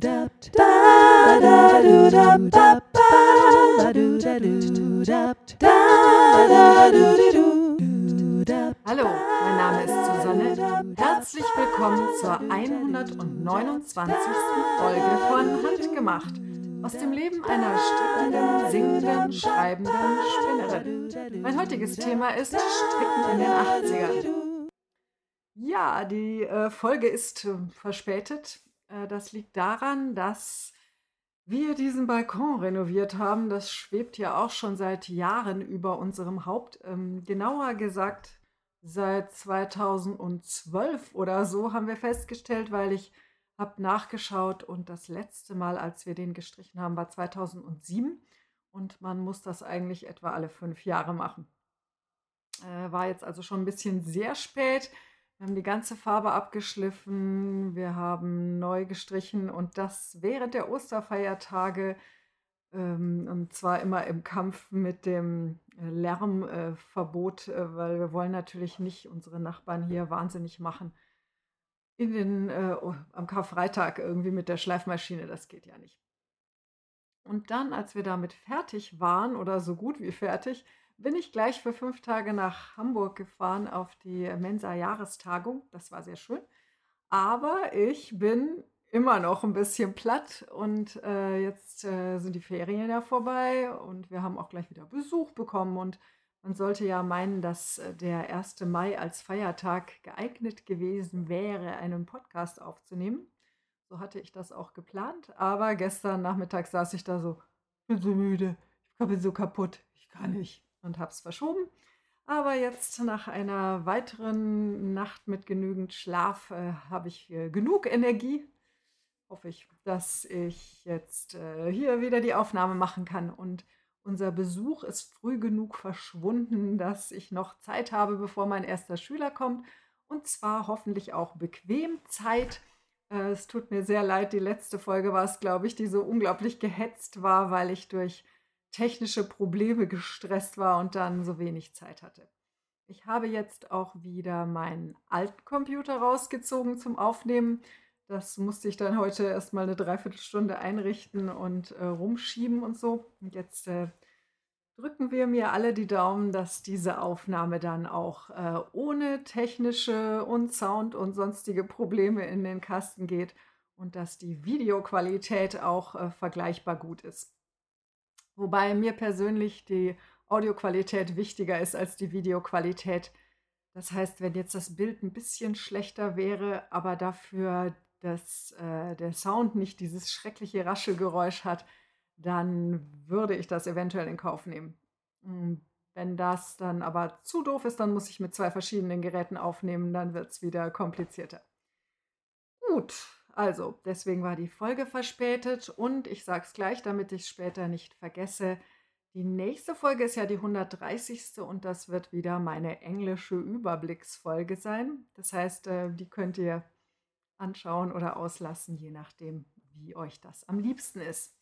Hallo, mein Name ist Susanne. Herzlich willkommen zur 129. Folge von Handgemacht aus dem Leben einer strickenden, singenden, schreibenden Spinnerin. Mein heutiges Thema ist Stricken in den 80ern. Ja, die äh, Folge ist äh, verspätet. Äh, das liegt daran, dass wir diesen Balkon renoviert haben. Das schwebt ja auch schon seit Jahren über unserem Haupt. Ähm, genauer gesagt, seit 2012 oder so haben wir festgestellt, weil ich habe nachgeschaut und das letzte Mal, als wir den gestrichen haben, war 2007 und man muss das eigentlich etwa alle fünf Jahre machen. Äh, war jetzt also schon ein bisschen sehr spät. Wir haben die ganze Farbe abgeschliffen, wir haben neu gestrichen und das während der Osterfeiertage ähm, und zwar immer im Kampf mit dem äh, Lärmverbot, äh, äh, weil wir wollen natürlich nicht unsere Nachbarn hier wahnsinnig machen. In den, äh, oh, am Karfreitag irgendwie mit der Schleifmaschine, das geht ja nicht. Und dann, als wir damit fertig waren oder so gut wie fertig, bin ich gleich für fünf Tage nach Hamburg gefahren auf die Mensa-Jahrestagung. Das war sehr schön. Aber ich bin immer noch ein bisschen platt und äh, jetzt äh, sind die Ferien ja vorbei und wir haben auch gleich wieder Besuch bekommen und man sollte ja meinen, dass äh, der 1. Mai als Feiertag geeignet gewesen wäre, einen Podcast aufzunehmen. So hatte ich das auch geplant, aber gestern Nachmittag saß ich da so, ich bin so müde, ich bin so kaputt, ich kann nicht und habe es verschoben. Aber jetzt nach einer weiteren Nacht mit genügend Schlaf äh, habe ich äh, genug Energie. Hoffe ich, dass ich jetzt äh, hier wieder die Aufnahme machen kann. Und unser Besuch ist früh genug verschwunden, dass ich noch Zeit habe, bevor mein erster Schüler kommt. Und zwar hoffentlich auch bequem Zeit. Äh, es tut mir sehr leid, die letzte Folge war es, glaube ich, die so unglaublich gehetzt war, weil ich durch technische Probleme gestresst war und dann so wenig Zeit hatte. Ich habe jetzt auch wieder meinen alten Computer rausgezogen zum Aufnehmen. Das musste ich dann heute erstmal eine Dreiviertelstunde einrichten und äh, rumschieben und so. Und jetzt äh, drücken wir mir alle die Daumen, dass diese Aufnahme dann auch äh, ohne technische und Sound und sonstige Probleme in den Kasten geht und dass die Videoqualität auch äh, vergleichbar gut ist. Wobei mir persönlich die Audioqualität wichtiger ist als die Videoqualität. Das heißt, wenn jetzt das Bild ein bisschen schlechter wäre, aber dafür dass, äh, der Sound nicht dieses schreckliche Raschelgeräusch hat, dann würde ich das eventuell in Kauf nehmen. Hm, wenn das dann aber zu doof ist, dann muss ich mit zwei verschiedenen Geräten aufnehmen, dann wird es wieder komplizierter. Gut, also, deswegen war die Folge verspätet und ich sage es gleich, damit ich es später nicht vergesse. Die nächste Folge ist ja die 130. und das wird wieder meine englische Überblicksfolge sein. Das heißt, äh, die könnt ihr anschauen oder auslassen, je nachdem, wie euch das am liebsten ist.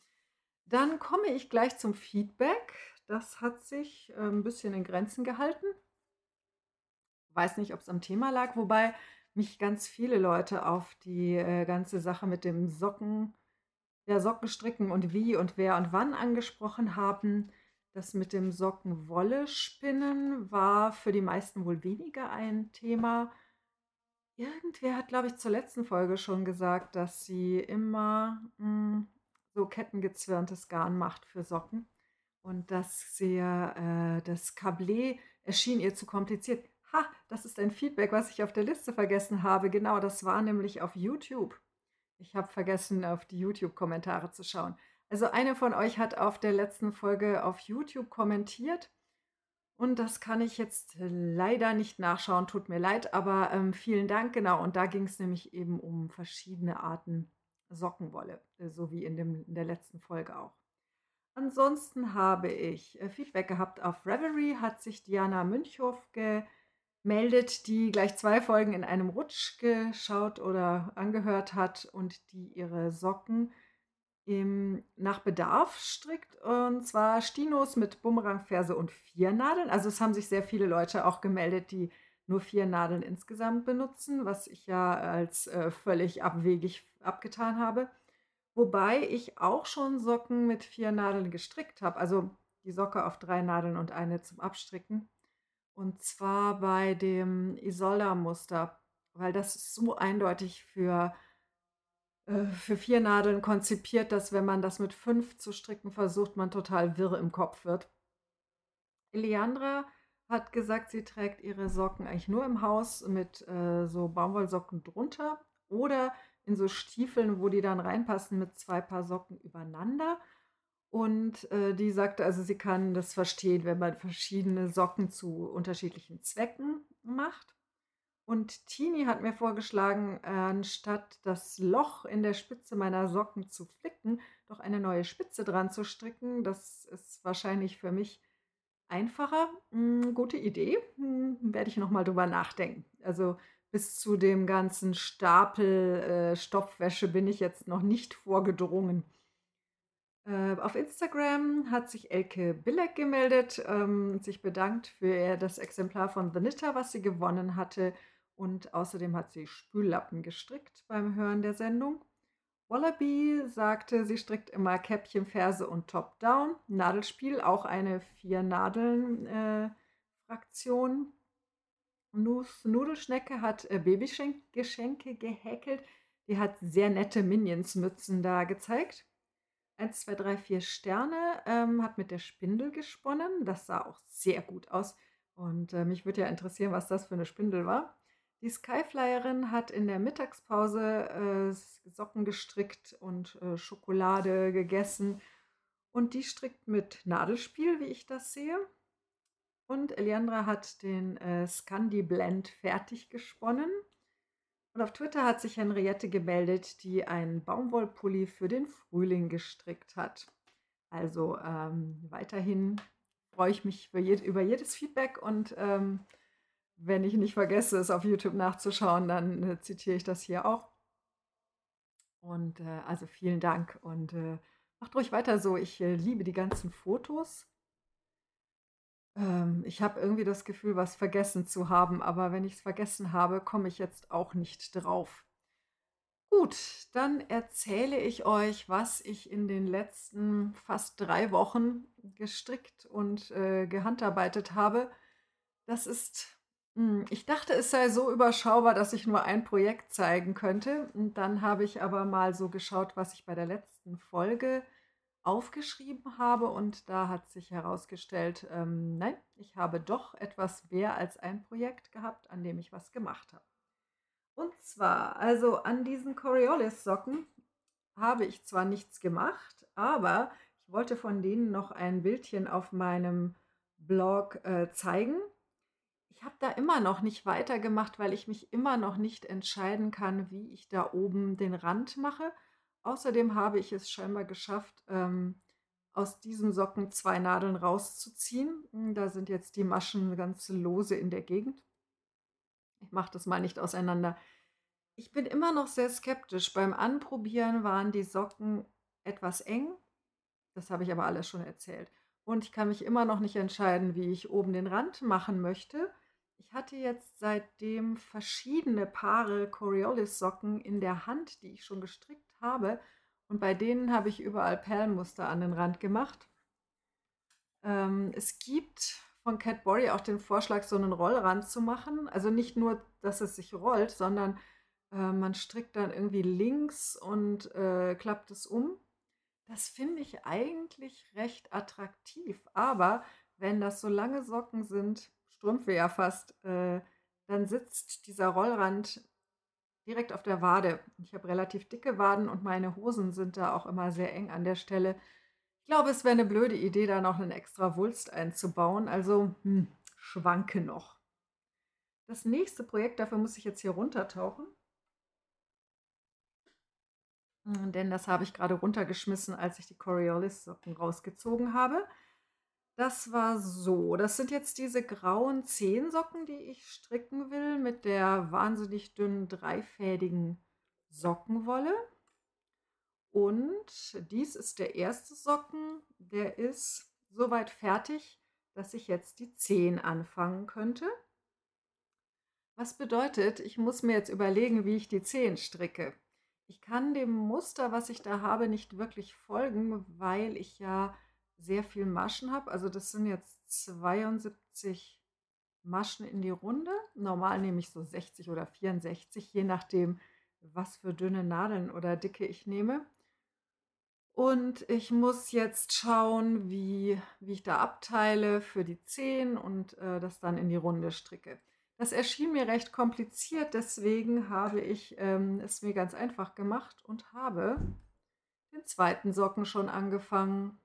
Dann komme ich gleich zum Feedback. Das hat sich äh, ein bisschen in Grenzen gehalten. Weiß nicht, ob es am Thema lag, wobei mich ganz viele Leute auf die äh, ganze Sache mit dem Socken, der Sockenstricken und wie und wer und wann angesprochen haben. Das mit dem Sockenwolle spinnen war für die meisten wohl weniger ein Thema. Irgendwer hat, glaube ich, zur letzten Folge schon gesagt, dass sie immer mh, hm, so kettengezwirntes Garn macht für Socken und dass sie äh, das Kablé erschien ihr zu kompliziert. Ha, das ist ein Feedback, was ich auf der Liste vergessen habe. Genau, das war nämlich auf YouTube. Ich habe vergessen, auf die YouTube-Kommentare zu schauen. Also eine von euch hat auf der letzten Folge auf YouTube kommentiert und das kann ich jetzt leider nicht nachschauen, tut mir leid, aber ähm, vielen Dank, genau. Und da ging es nämlich eben um verschiedene Arten Sockenwolle, äh, so wie in, dem, in der letzten Folge auch. Ansonsten habe ich äh, Feedback gehabt auf Reverie, hat sich Diana Münchhoff ge meldet, die gleich zwei Folgen in einem Rutsch geschaut oder angehört hat und die ihre Socken im, nach Bedarf strickt. Und zwar Stinos mit Bumerangferse und vier Nadeln. Also es haben sich sehr viele Leute auch gemeldet, die nur vier Nadeln insgesamt benutzen, was ich ja als äh, völlig abwegig abgetan habe. Wobei ich auch schon Socken mit 4 Nadeln gestrickt habe, also die Socke auf 3 Nadeln und eine zum Abstricken. Und zwar bei dem Isolda-Muster, weil das ist so eindeutig für, äh, für 4 Nadeln konzipiert, dass wenn man das mit 5 zu stricken versucht, man total wirr im Kopf wird. Eliandra hat gesagt, sie trägt ihre Socken eigentlich nur im Haus mit äh, so Baumwollsocken drunter oder in so Stiefeln, wo die dann reinpassen mit zwei Paar Socken übereinander. Und äh, die sagte, also sie kann das verstehen, wenn man verschiedene Socken zu unterschiedlichen Zwecken macht. Und Tini hat mir vorgeschlagen, anstatt das Loch in der Spitze meiner Socken zu flicken, doch eine neue Spitze dran zu stricken. Das ist wahrscheinlich für mich einfacher. Hm, gute Idee. Hm, werde ich noch mal drüber nachdenken. Also bis zu dem ganzen Stapel äh, Stoffwäsche bin ich jetzt noch nicht vorgedrungen. Äh, auf Instagram hat sich Elke Billeck gemeldet ähm, und sich bedankt für das Exemplar von The Knitter, was sie gewonnen hatte. Und außerdem hat sie Spüllappen gestrickt beim Hören der Sendung. Wallaby sagte, sie strickt immer Käppchen, Ferse und Top-Down. Nadelspiel, auch eine Vier-Nadeln-Fraktion. Äh, Nudelschnecke hat äh, Babygeschenke gehäkelt. Die hat sehr nette Minions-Mützen da gezeigt. 1, 2, 3, 4 Sterne ähm, hat mit der Spindel gesponnen. Das sah auch sehr gut aus. Und äh, mich würde ja interessieren, was das für eine Spindel war. Die Skyflyerin hat in der Mittagspause äh, Socken gestrickt und äh, Schokolade gegessen. Und die strickt mit Nadelspiel, wie ich das sehe. Und Eliandra hat den äh, Scandi Blend fertig gesponnen. Und auf Twitter hat sich Henriette gemeldet, die einen Baumwollpulli für den Frühling gestrickt hat. Also ähm, weiterhin freue ich mich je über jedes Feedback und ähm, wenn ich nicht vergesse, es auf YouTube nachzuschauen, dann äh, zitiere ich das hier auch. Und äh, also vielen Dank und äh, macht ruhig weiter so. Ich äh, liebe die ganzen Fotos. Ähm, ich habe irgendwie das Gefühl, was vergessen zu haben, aber wenn ich es vergessen habe, komme ich jetzt auch nicht drauf. Gut, dann erzähle ich euch, was ich in den letzten fast drei Wochen gestrickt und äh, gehandarbeitet habe. Das ist hm, ich dachte, es sei so überschaubar, dass ich nur ein Projekt zeigen könnte. Und dann habe ich aber mal so geschaut, was ich bei der letzten Folge aufgeschrieben habe. Und da hat sich herausgestellt, ähm, nein, ich habe doch etwas mehr als ein Projekt gehabt, an dem ich was gemacht habe. Und zwar, also an diesen Coriolis-Socken habe ich zwar nichts gemacht, aber ich wollte von denen noch ein Bildchen auf meinem Blog äh, zeigen. Ich habe da immer noch nicht weitergemacht, weil ich mich immer noch nicht entscheiden kann, wie ich da oben den Rand mache. Außerdem habe ich es scheinbar geschafft, ähm, aus diesen Socken zwei Nadeln rauszuziehen. Hm, da sind jetzt die Maschen ganz lose in der Gegend. Ich mache das mal nicht auseinander. Ich bin immer noch sehr skeptisch. Beim Anprobieren waren die Socken etwas eng. Das habe ich aber alles schon erzählt. Und ich kann mich immer noch nicht entscheiden, wie ich oben den Rand machen möchte. Ich hatte jetzt seitdem verschiedene Paare Coriolis-Socken in der Hand, die ich schon gestrickt habe. Und bei denen habe ich überall Perlmuster an den Rand gemacht. Ähm, es gibt von Cat Cadbury auch den Vorschlag, so einen Rollrand zu machen. Also nicht nur, dass es sich rollt, sondern äh, man strickt dann irgendwie links und äh, klappt es um. Das finde ich eigentlich recht attraktiv. Aber wenn das so lange Socken sind, Strümpfe ja fast, äh, dann sitzt dieser Rollrand direkt auf der Wade. Ich habe relativ dicke Waden und meine Hosen sind da auch immer sehr eng an der Stelle. Ich glaube, es wäre eine blöde Idee, da noch einen extra Wulst einzubauen. Also hm, schwanke noch. Das nächste Projekt, dafür muss ich jetzt hier runtertauchen. Hm, denn das habe ich gerade runtergeschmissen, als ich die Coriolis-Socken rausgezogen habe. Das war so. Das sind jetzt diese grauen Zehensocken, die ich stricken will mit der wahnsinnig dünnen dreifädigen Sockenwolle. Und dies ist der erste Socken, der ist soweit fertig, dass ich jetzt die Zehen anfangen könnte. Was bedeutet, ich muss mir jetzt überlegen, wie ich die Zehen stricke. Ich kann dem Muster, was ich da habe, nicht wirklich folgen, weil ich ja sehr viel Maschen habe. Also das sind jetzt 72 Maschen in die Runde. Normal nehme ich so 60 oder 64, je nachdem, was für dünne Nadeln oder dicke ich nehme. Und ich muss jetzt schauen, wie, wie ich da abteile für die 10 und äh, das dann in die Runde stricke. Das erschien mir recht kompliziert, deswegen habe ich ähm, es mir ganz einfach gemacht und habe den zweiten Socken schon angefangen.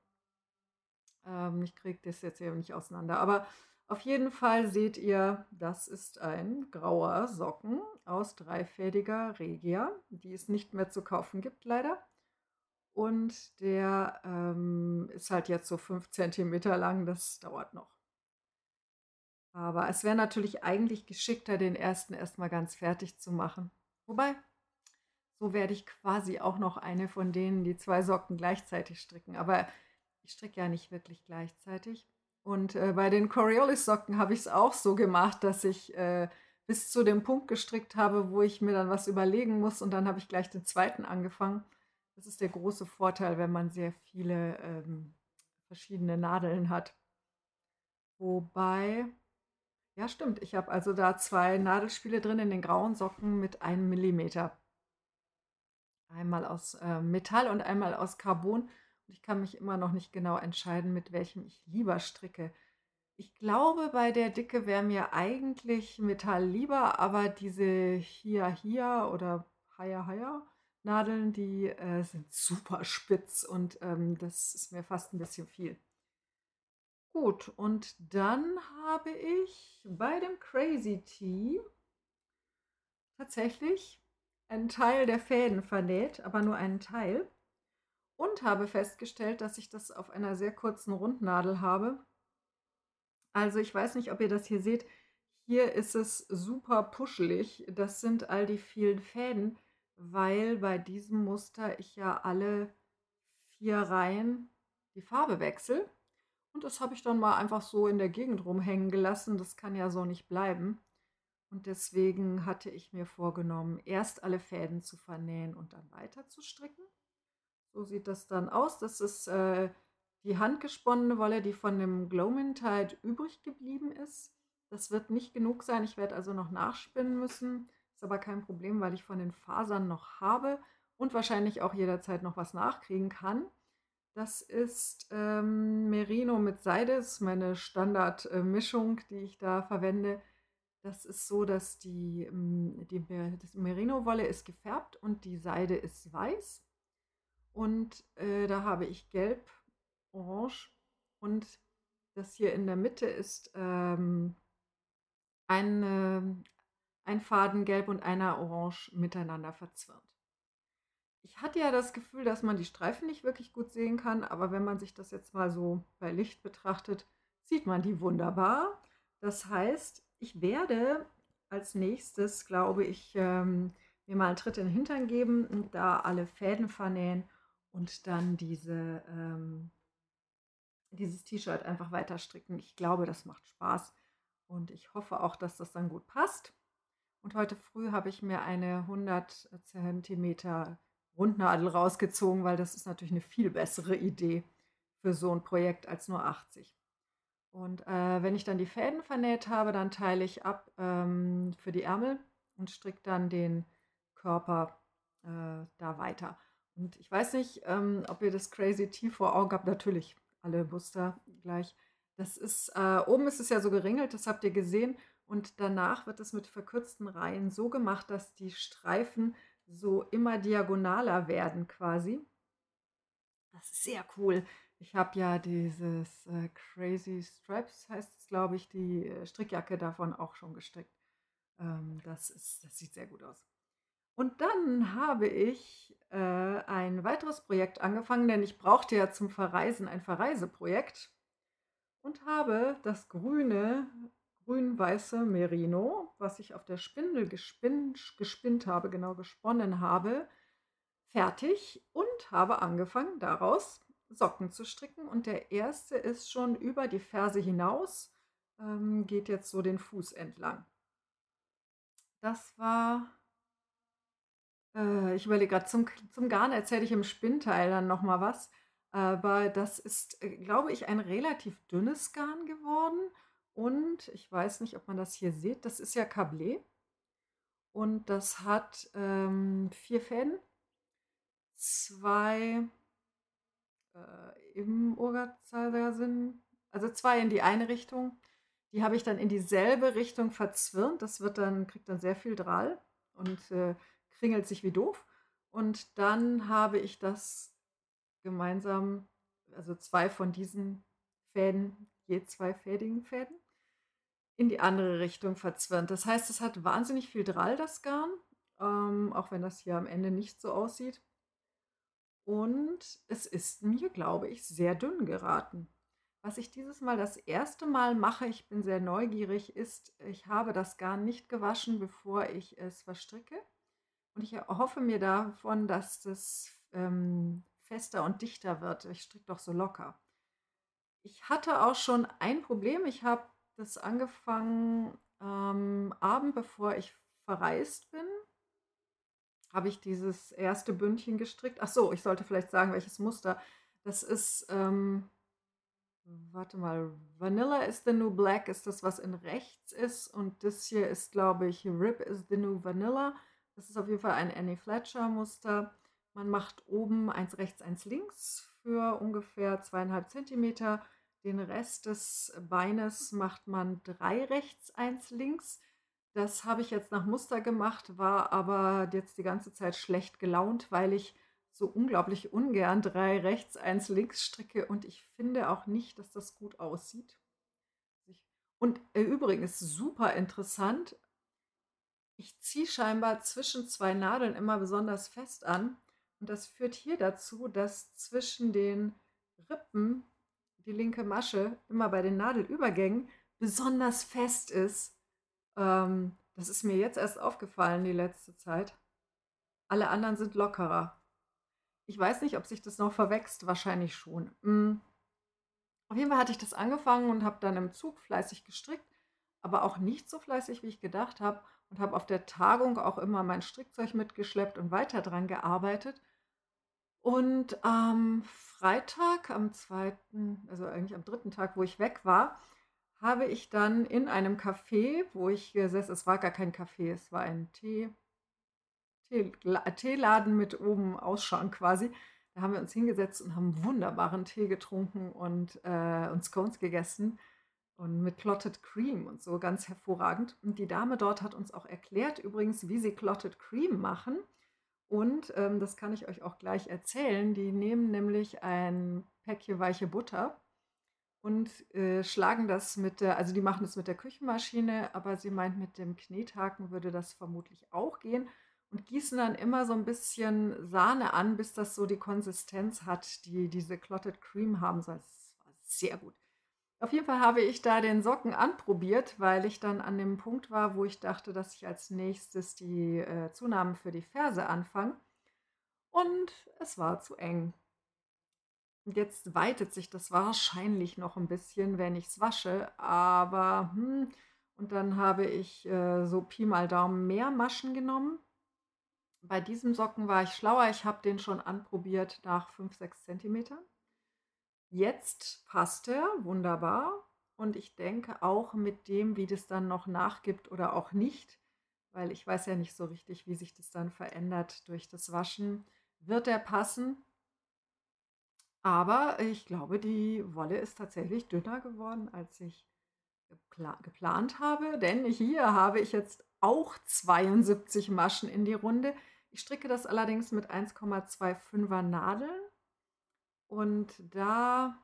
Ähm, ich kriege das jetzt hier nicht auseinander, aber auf jeden Fall seht ihr, das ist ein grauer Socken aus dreifädiger Regia, die es nicht mehr zu kaufen gibt, leider. Und der ähm, ist halt jetzt so 5 cm lang, das dauert noch. Aber es wäre natürlich eigentlich geschickter, den ersten erstmal ganz fertig zu machen. Wobei, so werde ich quasi auch noch eine von denen, die zwei Socken gleichzeitig stricken. Aber ich stricke ja nicht wirklich gleichzeitig. Und äh, bei den Coriolis-Socken habe ich es auch so gemacht, dass ich äh, bis zu dem Punkt gestrickt habe, wo ich mir dann was überlegen muss und dann habe ich gleich den zweiten angefangen. Das ist der große Vorteil, wenn man sehr viele ähm, verschiedene Nadeln hat. Wobei, ja, stimmt. Ich habe also da zwei Nadelspiele drin in den grauen Socken mit einem Millimeter. Einmal aus äh, Metall und einmal aus Carbon. Und ich kann mich immer noch nicht genau entscheiden, mit welchem ich lieber stricke. Ich glaube, bei der Dicke wäre mir eigentlich Metall lieber, aber diese hier, hier oder Haya, Haya Nadeln, die äh, sind super spitz und ähm, das ist mir fast ein bisschen viel. Gut, und dann habe ich bei dem Crazy Tea tatsächlich einen Teil der Fäden vernäht, aber nur einen Teil. Und habe festgestellt, dass ich das auf einer sehr kurzen Rundnadel habe. Also ich weiß nicht, ob ihr das hier seht. Hier ist es super puschelig. Das sind all die vielen Fäden, weil bei diesem Muster ich ja alle vier Reihen die Farbe wechsle. Und das habe ich dann mal einfach so in der Gegend rumhängen gelassen. Das kann ja so nicht bleiben. Und deswegen hatte ich mir vorgenommen, erst alle Fäden zu vernähen und dann weiter zu stricken. So sieht das dann aus. Das ist äh, die handgesponnene Wolle, die von dem Glowmintide übrig geblieben ist. Das wird nicht genug sein. Ich werde also noch nachspinnen müssen. Ist aber kein Problem, weil ich von den Fasern noch habe und wahrscheinlich auch jederzeit noch was nachkriegen kann. Das ist ähm, Merino mit Seide, das ist meine Standardmischung, äh, die ich da verwende. Das ist so, dass die, ähm, die Merino-Wolle ist gefärbt und die Seide ist weiß. Und äh, da habe ich gelb, orange und das hier in der Mitte ist ähm, ein, ein Faden gelb und einer orange miteinander verzwirnt. Ich hatte ja das Gefühl, dass man die Streifen nicht wirklich gut sehen kann, aber wenn man sich das jetzt mal so bei Licht betrachtet, sieht man die wunderbar. Das heißt, ich werde als nächstes, glaube ich, ähm, mir mal einen Tritt in den Hintern geben und da alle Fäden vernähen und dann diese, ähm, dieses T-Shirt einfach weiter stricken. Ich glaube, das macht Spaß und ich hoffe auch, dass das dann gut passt. Und heute früh habe ich mir eine 100 cm Rundnadel rausgezogen, weil das ist natürlich eine viel bessere Idee für so ein Projekt als nur 80. Und äh, wenn ich dann die Fäden vernäht habe, dann teile ich ab ähm, für die Ärmel und stricke dann den Körper äh, da weiter. Und ich weiß nicht, ähm, ob ihr das Crazy T vor Augen habt. Natürlich, alle Muster gleich. Das ist, äh, oben ist es ja so geringelt, das habt ihr gesehen. Und danach wird es mit verkürzten Reihen so gemacht, dass die Streifen so immer diagonaler werden quasi. Das ist sehr cool. Ich habe ja dieses äh, Crazy Stripes, heißt es, glaube ich, die äh, Strickjacke davon auch schon gestrickt. Ähm, das, ist, das sieht sehr gut aus. Und dann habe ich äh, ein weiteres Projekt angefangen, denn ich brauchte ja zum Verreisen ein Verreiseprojekt und habe das grüne grün-weiße Merino, was ich auf der Spindel gespinnt, gespinnt habe, genau gesponnen habe, fertig und habe angefangen, daraus Socken zu stricken. Und der erste ist schon über die Ferse hinaus, ähm, geht jetzt so den Fuß entlang. Das war Äh, ich überlege gerade, zum, zum Garn erzähle ich im Spinnteil dann nochmal was. Aber das ist, äh, glaube ich, ein relativ dünnes Garn geworden. Und ich weiß nicht, ob man das hier sieht. Das ist ja Cablé. Und das hat ähm, vier Fäden. Zwei äh, im Uhrzeigersinn, also zwei in die eine Richtung. Die habe ich dann in dieselbe Richtung verzwirnt. Das wird dann, kriegt dann sehr viel Drall und äh, kringelt sich wie doof. Und dann habe ich das gemeinsam, also zwei von diesen Fäden, je zwei fädigen Fäden, in die andere Richtung verzwirnt. Das heißt, es hat wahnsinnig viel Drall, das Garn, ähm, auch wenn das hier am Ende nicht so aussieht. Und es ist mir, glaube ich, sehr dünn geraten. Was ich dieses Mal das erste Mal mache, ich bin sehr neugierig, ist, ich habe das Garn nicht gewaschen, bevor ich es verstricke. Und ich hoffe mir davon, dass das ähm, fester und dichter wird. Ich stricke doch so locker. Ich hatte auch schon ein Problem. Ich habe das angefangen am ähm, Abend, bevor ich verreist bin. Habe ich dieses erste Bündchen gestrickt. Ach so, ich sollte vielleicht sagen, welches Muster. Das ist ähm, Warte mal, Vanilla is the new black ist das, was in rechts ist. Und das hier ist, glaube ich, Rip is the new Vanilla. Das ist auf jeden Fall ein Annie Fletcher Muster. Man macht oben eins rechts, eins links für ungefähr zweieinhalb Zentimeter. Den Rest des Beines macht man drei rechts, eins links. Das habe ich jetzt nach Muster gemacht, war aber jetzt die ganze Zeit schlecht gelaunt, weil ich so unglaublich ungern drei rechts, eins links stricke und ich finde auch nicht, dass das gut aussieht. Und äh, übrigens super interessant, ich ziehe scheinbar zwischen zwei Nadeln immer besonders fest an und das führt hier dazu, dass zwischen den Rippen die linke Masche immer bei den Nadelübergängen besonders fest ist. Ähm, das ist mir jetzt erst aufgefallen die letzte Zeit. Alle anderen sind lockerer. Ich weiß nicht, ob sich das noch verwächst, wahrscheinlich schon. Hm. Auf jeden Fall hatte ich das angefangen und habe dann im Zug fleißig gestrickt, aber auch nicht so fleißig, wie ich gedacht habe und habe auf der Tagung auch immer mein Strickzeug mitgeschleppt und weiter dran gearbeitet. Und am Freitag, am zweiten, also eigentlich am dritten Tag, wo ich weg war, habe ich dann in einem Café, wo ich gesessen, es war gar kein Café, es war ein Tee, Teeladen mit oben Ausschauen quasi. Da haben wir uns hingesetzt und haben wunderbaren Tee getrunken und, äh, und Scones gegessen und mit Clotted Cream und so ganz hervorragend. Und die Dame dort hat uns auch erklärt übrigens, wie sie Clotted Cream machen. Und ähm, das kann ich euch auch gleich erzählen. Die nehmen nämlich ein Päckchen weiche Butter und äh, schlagen das mit der, also die machen das mit der Küchenmaschine, aber sie meint, mit dem Knethaken würde das vermutlich auch gehen und gießen dann immer so ein bisschen Sahne an, bis das so die Konsistenz hat, die diese Clotted Cream haben soll. Das war sehr gut. Auf jeden Fall habe ich da den Socken anprobiert, weil ich dann an dem Punkt war, wo ich dachte, dass ich als nächstes die äh, Zunahmen für die Ferse anfange. Und es war zu eng. Jetzt weitet sich das wahrscheinlich noch ein bisschen, wenn ich es wasche, aber hm, und dann habe ich äh, so Pi mal Daumen mehr Maschen genommen bei diesem Socken war ich schlauer. Ich habe den schon anprobiert nach 5, 6 Zentimetern. Jetzt passt er wunderbar. Und ich denke auch mit dem, wie das dann noch nachgibt oder auch nicht, weil ich weiß ja nicht so richtig, wie sich das dann verändert durch das Waschen, wird er passen. Aber ich glaube, die Wolle ist tatsächlich dünner geworden, als ich gepla geplant habe. Denn hier habe ich jetzt auch 72 Maschen in die Runde. Ich stricke das allerdings mit 1,25er Nadeln und da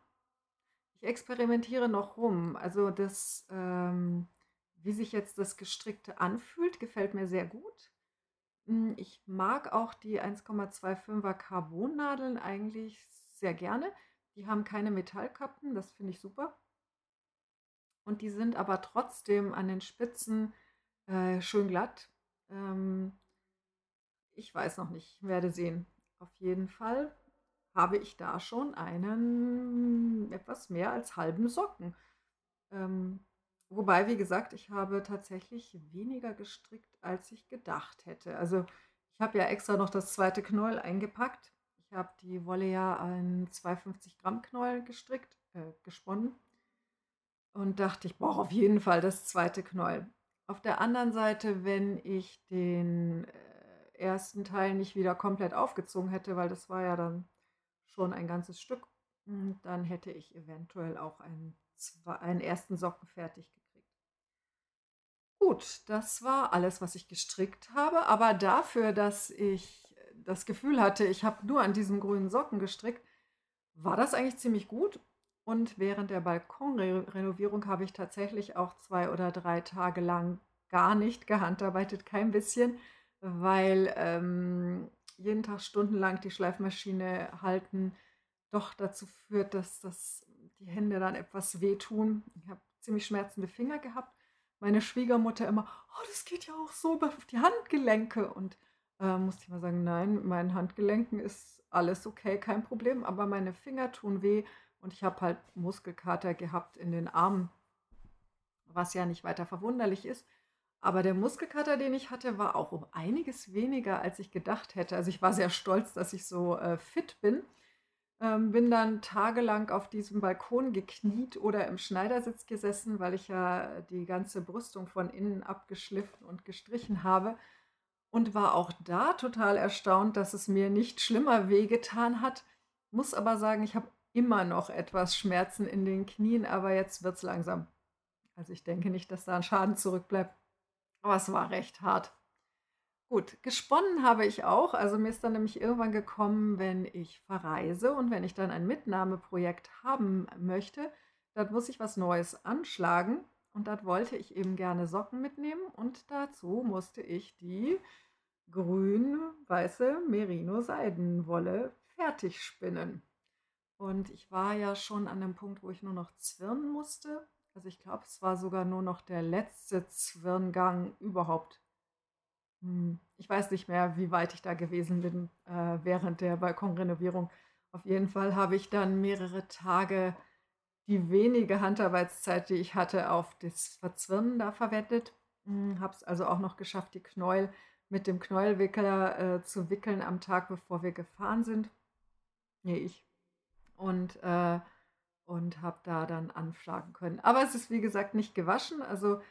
ich experimentiere noch rum. Also das, ähm, wie sich jetzt das Gestrickte anfühlt, gefällt mir sehr gut. Hm, ich mag auch die 1,25er Carbonnadeln eigentlich sehr gerne. Die haben keine Metallkappen, das finde ich super. Und die sind aber trotzdem an den Spitzen äh, schön glatt. Ähm, ich weiß noch nicht, werde sehen. Auf jeden Fall habe ich da schon einen etwas mehr als halben Socken. Ähm, wobei, wie gesagt, ich habe tatsächlich weniger gestrickt, als ich gedacht hätte. Also Ich habe ja extra noch das zweite Knäuel eingepackt. Ich habe die Wolle ja ein 250 Gramm Knäuel gestrickt, äh, gesponnen und dachte, ich brauche auf jeden Fall das zweite Knäuel. Auf der anderen Seite, wenn ich den äh, ersten Teil nicht wieder komplett aufgezogen hätte, weil das war ja dann schon ein ganzes Stück, hm, dann hätte ich eventuell auch einen, einen ersten Socken fertig gekriegt. Gut, das war alles, was ich gestrickt habe, aber dafür, dass ich das Gefühl hatte, ich habe nur an diesem grünen Socken gestrickt, war das eigentlich ziemlich gut und während der Balkonrenovierung habe ich tatsächlich auch zwei oder drei Tage lang gar nicht gehandarbeitet, kein bisschen, weil ähm, jeden Tag stundenlang die Schleifmaschine halten doch dazu führt, dass das, die Hände dann etwas wehtun. Ich habe ziemlich schmerzende Finger gehabt. Meine Schwiegermutter immer, oh, das geht ja auch so auf die Handgelenke. Und äh, musste ich mal sagen, nein, meinen Handgelenken ist alles okay, kein Problem, aber meine Finger tun weh und ich habe halt Muskelkater gehabt in den Armen, was ja nicht weiter verwunderlich ist. Aber der Muskelkater, den ich hatte, war auch um einiges weniger, als ich gedacht hätte. Also ich war sehr stolz, dass ich so äh, fit bin. Ähm, bin dann tagelang auf diesem Balkon gekniet oder im Schneidersitz gesessen, weil ich ja die ganze Brüstung von innen abgeschliffen und gestrichen habe. Und war auch da total erstaunt, dass es mir nicht schlimmer wehgetan hat. Muss aber sagen, ich habe immer noch etwas Schmerzen in den Knien, aber jetzt wird es langsam. Also ich denke nicht, dass da ein Schaden zurückbleibt. Aber es war recht hart. Gut, gesponnen habe ich auch. Also mir ist dann nämlich irgendwann gekommen, wenn ich verreise und wenn ich dann ein Mitnahmeprojekt haben möchte, dann muss ich was Neues anschlagen. Und dort wollte ich eben gerne Socken mitnehmen und dazu musste ich die grün-weiße Merino-Seidenwolle fertig spinnen. Und ich war ja schon an dem Punkt, wo ich nur noch zwirnen musste. Also ich glaube, es war sogar nur noch der letzte Zwirngang überhaupt. Hm, ich weiß nicht mehr, wie weit ich da gewesen bin äh, während der Balkonrenovierung. Auf jeden Fall habe ich dann mehrere Tage die wenige Handarbeitszeit, die ich hatte, auf das Verzwirnen da verwendet. Hm, habe es also auch noch geschafft, die Knäuel mit dem Knäuelwickler äh, zu wickeln am Tag, bevor wir gefahren sind. Nee, ich und, äh, und habe da dann anschlagen können. Aber es ist wie gesagt nicht gewaschen. Also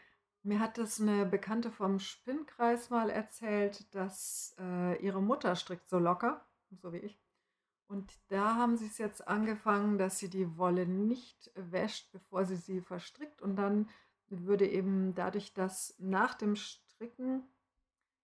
mir hat das eine Bekannte vom Spinnkreis mal erzählt, dass äh, ihre Mutter strickt so locker, so wie ich. Und da haben sie es jetzt angefangen, dass sie die Wolle nicht wäscht, bevor sie sie verstrickt. Und dann würde eben dadurch, dass nach dem Stricken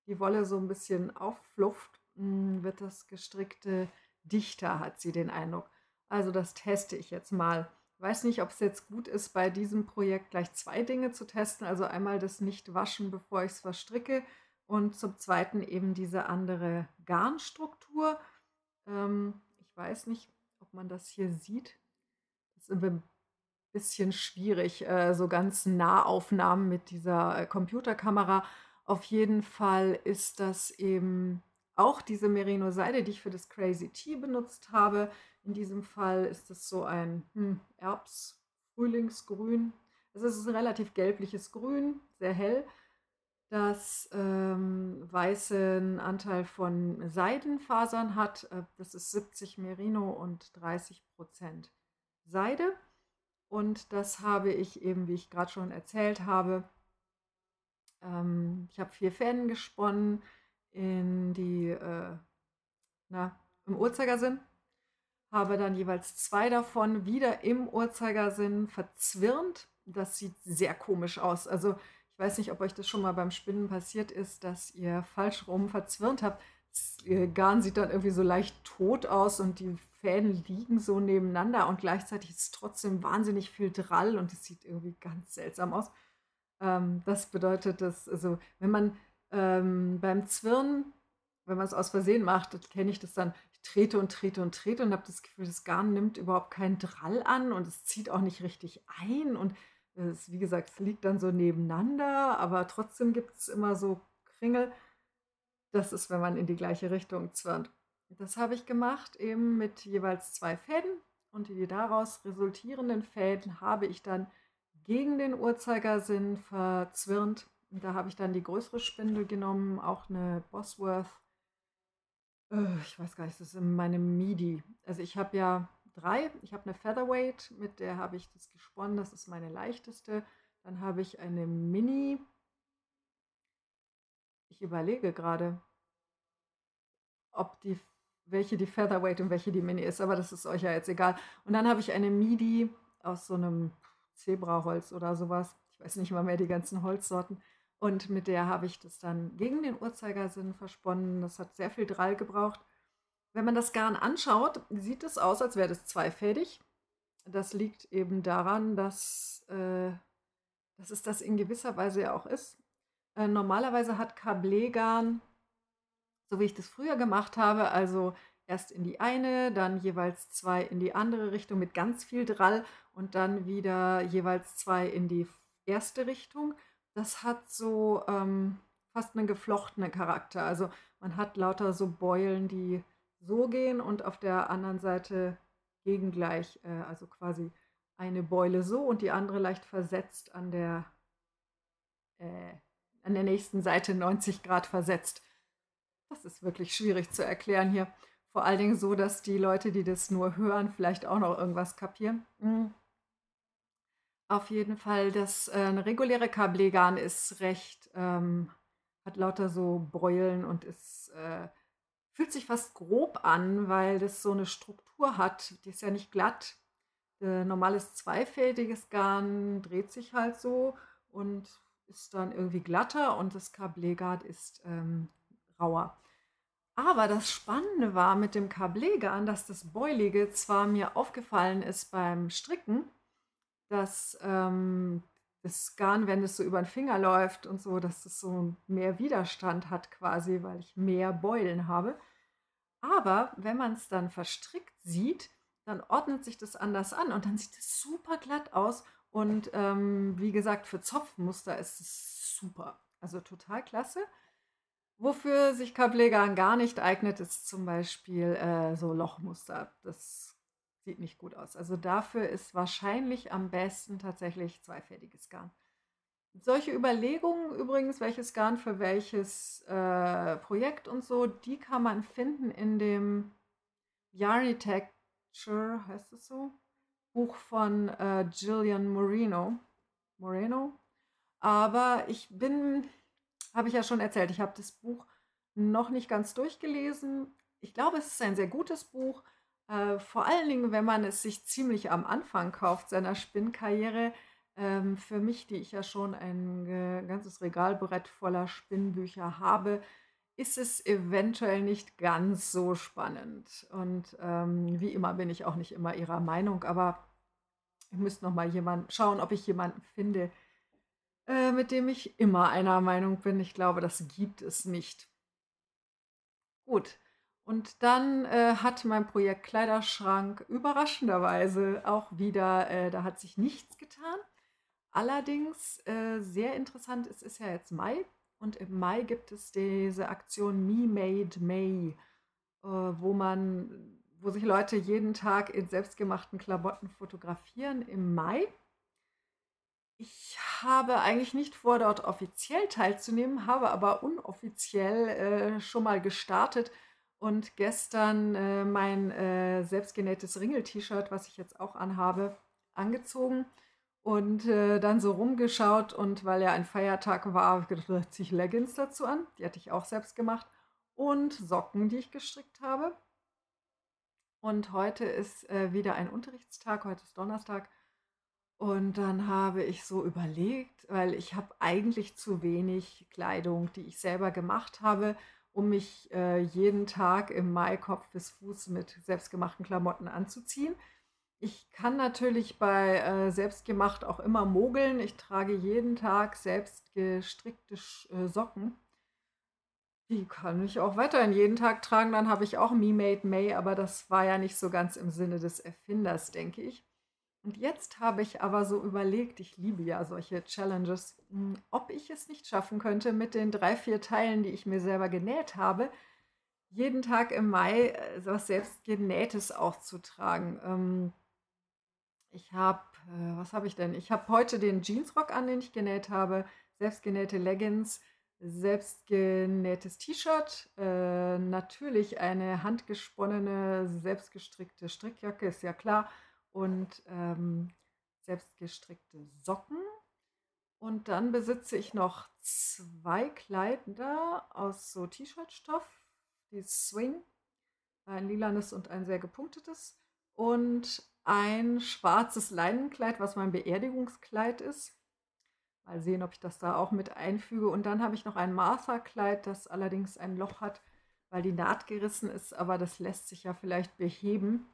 die Wolle so ein bisschen aufflufft, hm, wird das gestrickte dichter, hat sie den Eindruck. Also das teste ich jetzt mal. Weiß nicht, ob es jetzt gut ist, bei diesem Projekt gleich zwei Dinge zu testen. Also einmal das Nicht-Waschen, bevor ich es verstricke und zum Zweiten eben diese andere Garnstruktur. Ähm, ich weiß nicht, ob man das hier sieht. Das ist ein bisschen schwierig, äh, so ganz Nahaufnahmen mit dieser äh, Computerkamera. Auf jeden Fall ist das eben auch diese Merino-Seide, die ich für das Crazy Tea benutzt habe. In diesem Fall ist es so ein hm, Erbs-Frühlingsgrün. Es ist ein relativ gelbliches Grün, sehr hell, das ähm, weißen Anteil von Seidenfasern hat. Äh, das ist 70 Merino und 30 Prozent Seide. Und das habe ich eben, wie ich gerade schon erzählt habe, ähm, ich habe vier Fäden gesponnen in die, äh, na, im Uhrzeigersinn habe dann jeweils zwei davon wieder im Uhrzeigersinn verzwirnt. Das sieht sehr komisch aus. Also ich weiß nicht, ob euch das schon mal beim Spinnen passiert ist, dass ihr falsch rum verzwirnt habt. Das Garn sieht dann irgendwie so leicht tot aus und die Fäden liegen so nebeneinander und gleichzeitig ist trotzdem wahnsinnig viel Drall und es sieht irgendwie ganz seltsam aus. Ähm, das bedeutet, dass, also wenn man ähm, beim Zwirnen, wenn man es aus Versehen macht, kenne ich das dann, trete und trete und trete und habe das Gefühl, das Garn nimmt überhaupt keinen Drall an und es zieht auch nicht richtig ein und es, wie gesagt, es liegt dann so nebeneinander, aber trotzdem gibt es immer so Kringel. Das ist, wenn man in die gleiche Richtung zwirnt. Das habe ich gemacht, eben mit jeweils zwei Fäden und die daraus resultierenden Fäden habe ich dann gegen den Uhrzeigersinn verzwirnt. Da habe ich dann die größere Spindel genommen, auch eine Bosworth Äh, ich weiß gar nicht, das ist in meinem MIDI. Also ich habe ja drei. Ich habe eine Featherweight, mit der habe ich das gesponnen. Das ist meine leichteste. Dann habe ich eine Mini. Ich überlege gerade, ob die, welche die Featherweight und welche die Mini ist, aber das ist euch ja jetzt egal. Und dann habe ich eine Midi aus so einem Zebraholz oder sowas. Ich weiß nicht mal mehr die ganzen Holzsorten. Und mit der habe ich das dann gegen den Uhrzeigersinn versponnen. Das hat sehr viel Drall gebraucht. Wenn man das Garn anschaut, sieht es aus, als wäre das zweifädig. Das liegt eben daran, dass, äh, dass es das in gewisser Weise ja auch ist. Äh, normalerweise hat Kablegarn, so wie ich das früher gemacht habe, also erst in die eine, dann jeweils zwei in die andere Richtung mit ganz viel Drall und dann wieder jeweils zwei in die erste Richtung das hat so ähm, fast einen geflochtenen Charakter. Also man hat lauter so Beulen, die so gehen und auf der anderen Seite gegengleich, äh, also quasi eine Beule so und die andere leicht versetzt an der, äh, an der nächsten Seite 90 Grad versetzt. Das ist wirklich schwierig zu erklären hier. Vor allen Dingen so, dass die Leute, die das nur hören, vielleicht auch noch irgendwas kapieren. Mhm. Auf jeden Fall, das äh, reguläre Kablegarn ist recht ähm, hat lauter so Beulen und ist äh, fühlt sich fast grob an, weil das so eine Struktur hat. Die ist ja nicht glatt. Äh, normales zweifädiges Garn dreht sich halt so und ist dann irgendwie glatter und das Kablegarn ist, ähm, rauer. Aber das Spannende war mit dem Kablegarn, dass das Beulige zwar mir aufgefallen ist beim Stricken dass ähm, das Garn, wenn es so über den Finger läuft und so, dass es so mehr Widerstand hat quasi, weil ich mehr Beulen habe. Aber wenn man es dann verstrickt sieht, dann ordnet sich das anders an und dann sieht es super glatt aus. Und ähm, wie gesagt, für Zopfmuster ist es super. Also total klasse. Wofür sich Kablegarn gar nicht eignet, ist zum Beispiel äh, so Lochmuster. Das sieht nicht gut aus. Also dafür ist wahrscheinlich am besten tatsächlich zweifädiges Garn. Solche Überlegungen übrigens, welches Garn für welches äh, Projekt und so, die kann man finden in dem Yarnitecture, heißt es so, Buch von äh, Gillian Moreno. Moreno. Aber ich bin, habe ich ja schon erzählt, ich habe das Buch noch nicht ganz durchgelesen. Ich glaube, es ist ein sehr gutes Buch. Äh, vor allen Dingen, wenn man es sich ziemlich am Anfang kauft seiner Spinnkarriere. Ähm, für mich, die ich ja schon ein äh, ganzes Regalbrett voller Spinnbücher habe, ist es eventuell nicht ganz so spannend. Und ähm, wie immer bin ich auch nicht immer ihrer Meinung, aber ich müsste noch mal jemanden schauen, ob ich jemanden finde, äh, mit dem ich immer einer Meinung bin. Ich glaube, das gibt es nicht. Gut, und dann äh, hat mein Projekt Kleiderschrank überraschenderweise auch wieder, äh, da hat sich nichts getan. Allerdings äh, sehr interessant, es ist ja jetzt Mai und im Mai gibt es diese Aktion Me Made May, äh, wo man, wo sich Leute jeden Tag in selbstgemachten Klamotten fotografieren im Mai. Ich habe eigentlich nicht vor, dort offiziell teilzunehmen, habe aber unoffiziell äh, schon mal gestartet und gestern äh, mein äh, selbstgenähtes Ringel-T-Shirt, was ich jetzt auch anhabe, angezogen und äh, dann so rumgeschaut und weil ja ein Feiertag war, gedacht, ziehe ich Leggings dazu an. Die hatte ich auch selbst gemacht und Socken, die ich gestrickt habe. Und heute ist äh, wieder ein Unterrichtstag, heute ist Donnerstag. Und dann habe ich so überlegt, weil ich habe eigentlich zu wenig Kleidung, die ich selber gemacht habe um mich äh, jeden Tag im Mai Kopf bis Fuß mit selbstgemachten Klamotten anzuziehen. Ich kann natürlich bei äh, selbstgemacht auch immer mogeln. Ich trage jeden Tag selbst gestrickte äh, Socken. Die kann ich auch weiterhin jeden Tag tragen. Dann habe ich auch Me Made May, aber das war ja nicht so ganz im Sinne des Erfinders, denke ich. Und jetzt habe ich aber so überlegt, ich liebe ja solche Challenges, hm, ob ich es nicht schaffen könnte, mit den drei, vier Teilen, die ich mir selber genäht habe, jeden Tag im Mai äh, was selbst genähtes aufzutragen. Ähm, ich habe, äh, was habe ich denn? Ich habe heute den Jeansrock an, den ich genäht habe, selbstgenähte Leggings, selbstgenähtes T-Shirt, äh, natürlich eine handgesponnene, selbstgestrickte Strickjacke, ist ja klar, und ähm, selbstgestrickte Socken. Und dann besitze ich noch zwei Kleider aus so T-Shirt-Stoff, die Swing, ein lilanes und ein sehr gepunktetes und ein schwarzes Leinenkleid, was mein Beerdigungskleid ist. Mal sehen, ob ich das da auch mit einfüge. Und dann habe ich noch ein Martha-Kleid, das allerdings ein Loch hat, weil die Naht gerissen ist, aber das lässt sich ja vielleicht beheben.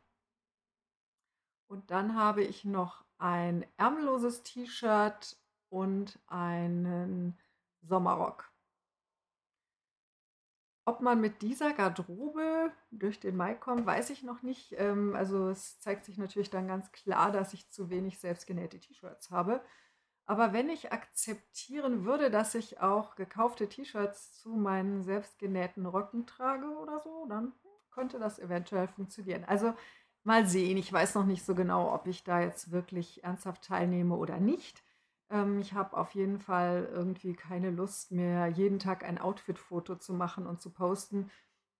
Und dann habe ich noch ein ärmelloses T-Shirt und einen Sommerrock. Ob man mit dieser Garderobe durch den Mai kommt, weiß ich noch nicht. Ähm, also es zeigt sich natürlich dann ganz klar, dass ich zu wenig selbstgenähte T-Shirts habe. Aber wenn ich akzeptieren würde, dass ich auch gekaufte T-Shirts zu meinen selbstgenähten Röcken trage oder so, dann könnte das eventuell funktionieren. Also mal sehen. Ich weiß noch nicht so genau, ob ich da jetzt wirklich ernsthaft teilnehme oder nicht. Ähm, ich habe auf jeden Fall irgendwie keine Lust mehr, jeden Tag ein Outfit-Foto zu machen und zu posten,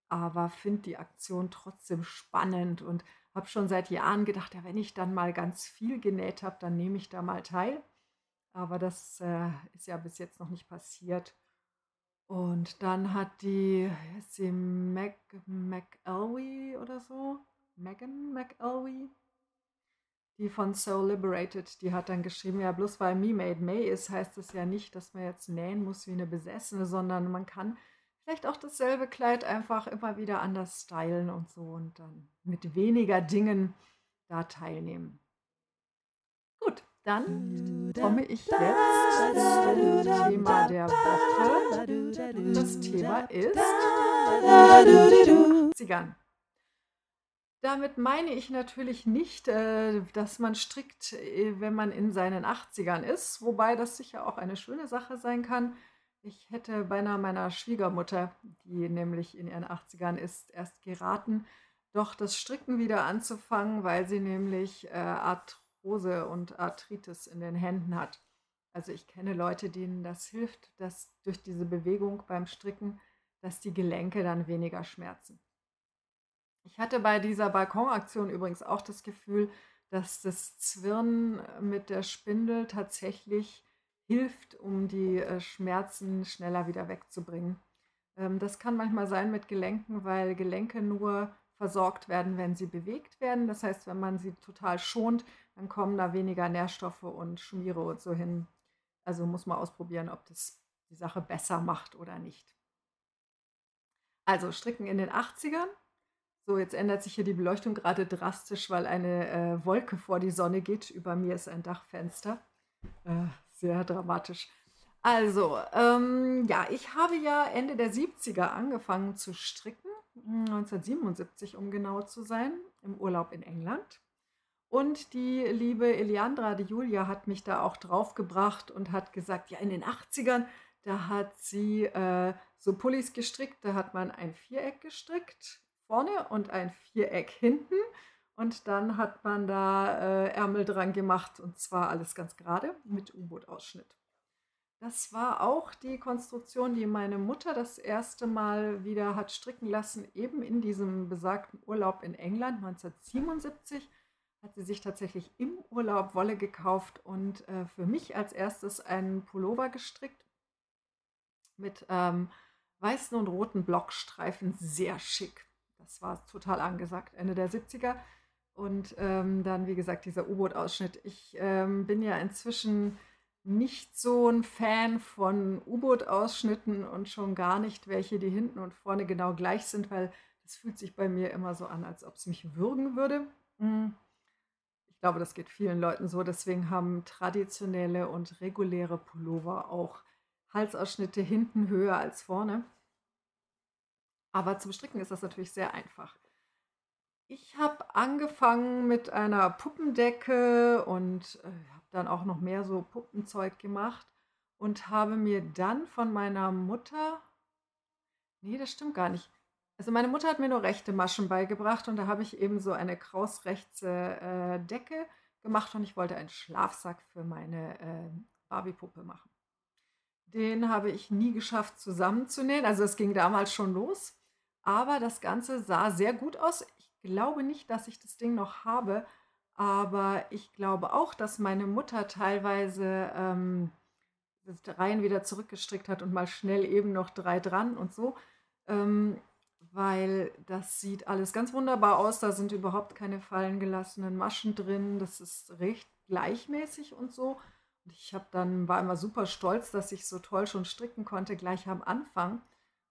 aber finde die Aktion trotzdem spannend und habe schon seit Jahren gedacht, ja, wenn ich dann mal ganz viel genäht habe, dann nehme ich da mal teil. Aber das äh, ist ja bis jetzt noch nicht passiert. Und dann hat die, ist sie Mac, McElwee oder so? Megan McElwee? die von Soul Liberated, die hat dann geschrieben, ja, bloß weil Me Made May ist, heißt es ja nicht, dass man jetzt nähen muss wie eine Besessene, sondern man kann vielleicht auch dasselbe Kleid einfach immer wieder anders stylen und so und dann mit weniger Dingen da teilnehmen. Gut, dann komme ich jetzt zum Thema der Woche. Das Thema ist Zigarren. Damit meine ich natürlich nicht, äh, dass man strickt, äh, wenn man in seinen 80ern ist, wobei das sicher auch eine schöne Sache sein kann. Ich hätte beinahe meiner Schwiegermutter, die nämlich in ihren 80ern ist, erst geraten, doch das Stricken wieder anzufangen, weil sie nämlich äh, Arthrose und Arthritis in den Händen hat. Also ich kenne Leute, denen das hilft, dass durch diese Bewegung beim Stricken, dass die Gelenke dann weniger schmerzen. Ich hatte bei dieser Balkonaktion übrigens auch das Gefühl, dass das Zwirn mit der Spindel tatsächlich hilft, um die äh, Schmerzen schneller wieder wegzubringen. Ähm, das kann manchmal sein mit Gelenken, weil Gelenke nur versorgt werden, wenn sie bewegt werden. Das heißt, wenn man sie total schont, dann kommen da weniger Nährstoffe und Schmiere und so hin. Also muss man ausprobieren, ob das die Sache besser macht oder nicht. Also Stricken in den 80ern so, jetzt ändert sich hier die Beleuchtung gerade drastisch, weil eine äh, Wolke vor die Sonne geht. Über mir ist ein Dachfenster. Äh, sehr dramatisch. Also, ähm, ja, ich habe ja Ende der 70er angefangen zu stricken, 1977 um genau zu sein, im Urlaub in England. Und die liebe Eliandra, die Julia, hat mich da auch draufgebracht und hat gesagt, ja, in den 80ern, da hat sie äh, so Pullis gestrickt, da hat man ein Viereck gestrickt vorne und ein Viereck hinten. Und dann hat man da äh, Ärmel dran gemacht und zwar alles ganz gerade mit U-Boot-Ausschnitt. Das war auch die Konstruktion, die meine Mutter das erste Mal wieder hat stricken lassen, eben in diesem besagten Urlaub in England 1977 hat sie sich tatsächlich im Urlaub Wolle gekauft und äh, für mich als erstes einen Pullover gestrickt mit ähm, weißen und roten Blockstreifen, sehr schick. Das war total angesagt, Ende der 70er. Und ähm, dann, wie gesagt, dieser U-Boot-Ausschnitt. Ich ähm, bin ja inzwischen nicht so ein Fan von U-Boot-Ausschnitten und schon gar nicht welche, die hinten und vorne genau gleich sind, weil das fühlt sich bei mir immer so an, als ob es mich würgen würde. Hm. Ich glaube, das geht vielen Leuten so. Deswegen haben traditionelle und reguläre Pullover auch Halsausschnitte hinten höher als vorne. Aber zum Stricken ist das natürlich sehr einfach. Ich habe angefangen mit einer Puppendecke und äh, habe dann auch noch mehr so Puppenzeug gemacht und habe mir dann von meiner Mutter, nee, das stimmt gar nicht. Also meine Mutter hat mir nur rechte Maschen beigebracht und da habe ich eben so eine krausrechte äh, Decke gemacht und ich wollte einen Schlafsack für meine äh, Barbie-Puppe machen. Den habe ich nie geschafft zusammenzunähen. Also es ging damals schon los. Aber das Ganze sah sehr gut aus. Ich glaube nicht, dass ich das Ding noch habe. Aber ich glaube auch, dass meine Mutter teilweise ähm, das Reihen wieder zurückgestrickt hat und mal schnell eben noch drei dran und so. Ähm, weil das sieht alles ganz wunderbar aus. Da sind überhaupt keine fallen gelassenen Maschen drin. Das ist recht gleichmäßig und so. Und ich habe dann war immer super stolz, dass ich so toll schon stricken konnte gleich am Anfang.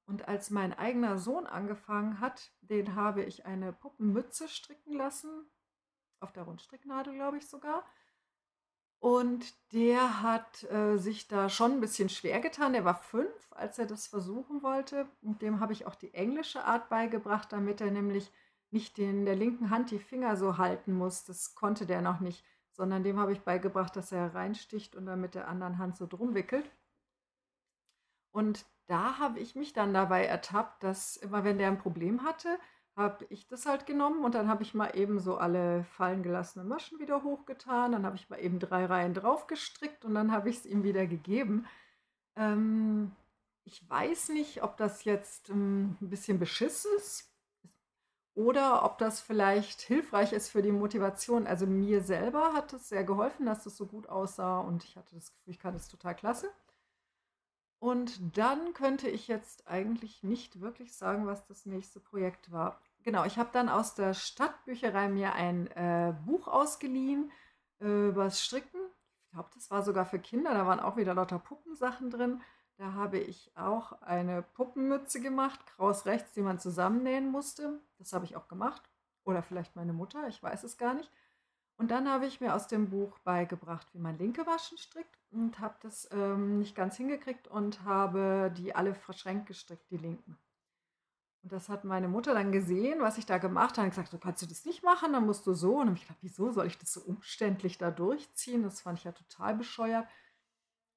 Und als mein eigener Sohn angefangen hat, den habe ich eine Puppenmütze stricken lassen auf der Rundstricknadel, glaube ich sogar. Und der hat äh, sich da schon ein bisschen schwer getan. Der war fünf, als er das versuchen wollte. Und dem habe ich auch die englische Art beigebracht, damit er nämlich nicht in der linken Hand die Finger so halten muss. Das konnte der noch nicht, sondern dem habe ich beigebracht, dass er reinsticht und dann mit der anderen Hand so drum wickelt. Und da habe ich mich dann dabei ertappt, dass immer wenn der ein Problem hatte, habe ich das halt genommen und dann habe ich mal eben so alle fallen gelassenen Maschen wieder hochgetan. Dann habe ich mal eben drei Reihen drauf gestrickt und dann habe ich es ihm wieder gegeben. Ähm, ich weiß nicht, ob das jetzt ähm, ein bisschen Beschiss ist oder ob das vielleicht hilfreich ist für die Motivation. Also mir selber hat es sehr geholfen, dass es so gut aussah und ich hatte das Gefühl, ich kann das total klasse. Und dann könnte ich jetzt eigentlich nicht wirklich sagen, was das nächste Projekt war. Genau, ich habe dann aus der Stadtbücherei mir ein äh, Buch ausgeliehen äh, übers Stricken. Ich glaube, das war sogar für Kinder. Da waren auch wieder lauter Puppensachen drin. Da habe ich auch eine Puppenmütze gemacht, kraus rechts, die man zusammennähen musste. Das habe ich auch gemacht. Oder vielleicht meine Mutter, ich weiß es gar nicht. Und dann habe ich mir aus dem Buch beigebracht, wie man linke Waschen strickt und habe das ähm, nicht ganz hingekriegt und habe die alle verschränkt gestrickt, die linken. Und das hat meine Mutter dann gesehen, was ich da gemacht habe, und gesagt, so kannst du das nicht machen, dann musst du so. Und ich gedacht, wieso soll ich das so umständlich da durchziehen? Das fand ich ja total bescheuert.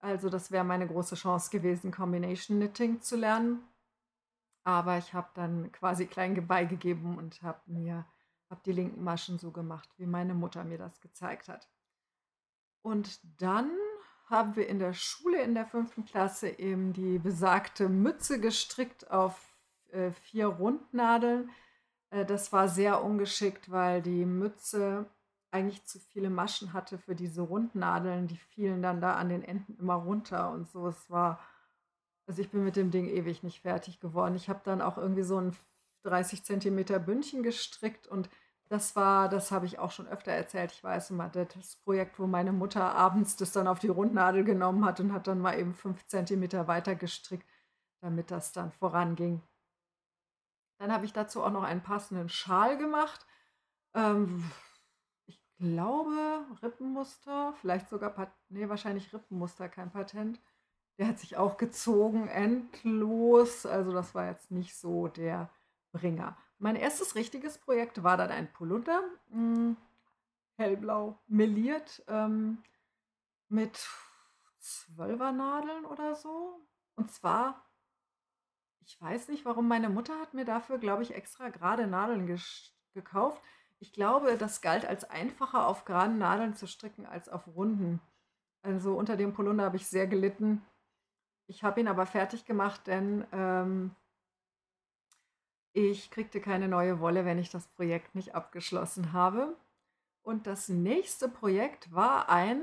Also das wäre meine große Chance gewesen, Combination Knitting zu lernen. Aber ich habe dann quasi klein beigegeben und habe mir habe die linken Maschen so gemacht, wie meine Mutter mir das gezeigt hat. Und dann haben wir in der Schule in der fünften Klasse eben die besagte Mütze gestrickt auf äh, vier Rundnadeln. Äh, das war sehr ungeschickt, weil die Mütze eigentlich zu viele Maschen hatte für diese Rundnadeln. Die fielen dann da an den Enden immer runter und so. Es war, also ich bin mit dem Ding ewig nicht fertig geworden. Ich habe dann auch irgendwie so ein 30 Zentimeter Bündchen gestrickt und das war, das habe ich auch schon öfter erzählt. Ich weiß immer, das Projekt, wo meine Mutter abends das dann auf die Rundnadel genommen hat und hat dann mal eben fünf Zentimeter weiter gestrickt, damit das dann voranging. Dann habe ich dazu auch noch einen passenden Schal gemacht. Ähm, ich glaube, Rippenmuster, vielleicht sogar, Pat nee, wahrscheinlich Rippenmuster, kein Patent. Der hat sich auch gezogen, endlos. Also das war jetzt nicht so der Bringer. Mein erstes richtiges Projekt war dann ein Polunder, hm, hellblau meliert, ähm, mit Zwölfernadeln oder so. Und zwar ich weiß nicht, warum meine Mutter hat mir dafür, glaube ich, extra gerade Nadeln gekauft. Ich glaube, das galt als einfacher auf geraden Nadeln zu stricken als auf runden. Also unter dem Polunder habe ich sehr gelitten. Ich habe ihn aber fertig gemacht, denn ähm, ich kriegte keine neue Wolle, wenn ich das Projekt nicht abgeschlossen habe. Und das nächste Projekt war ein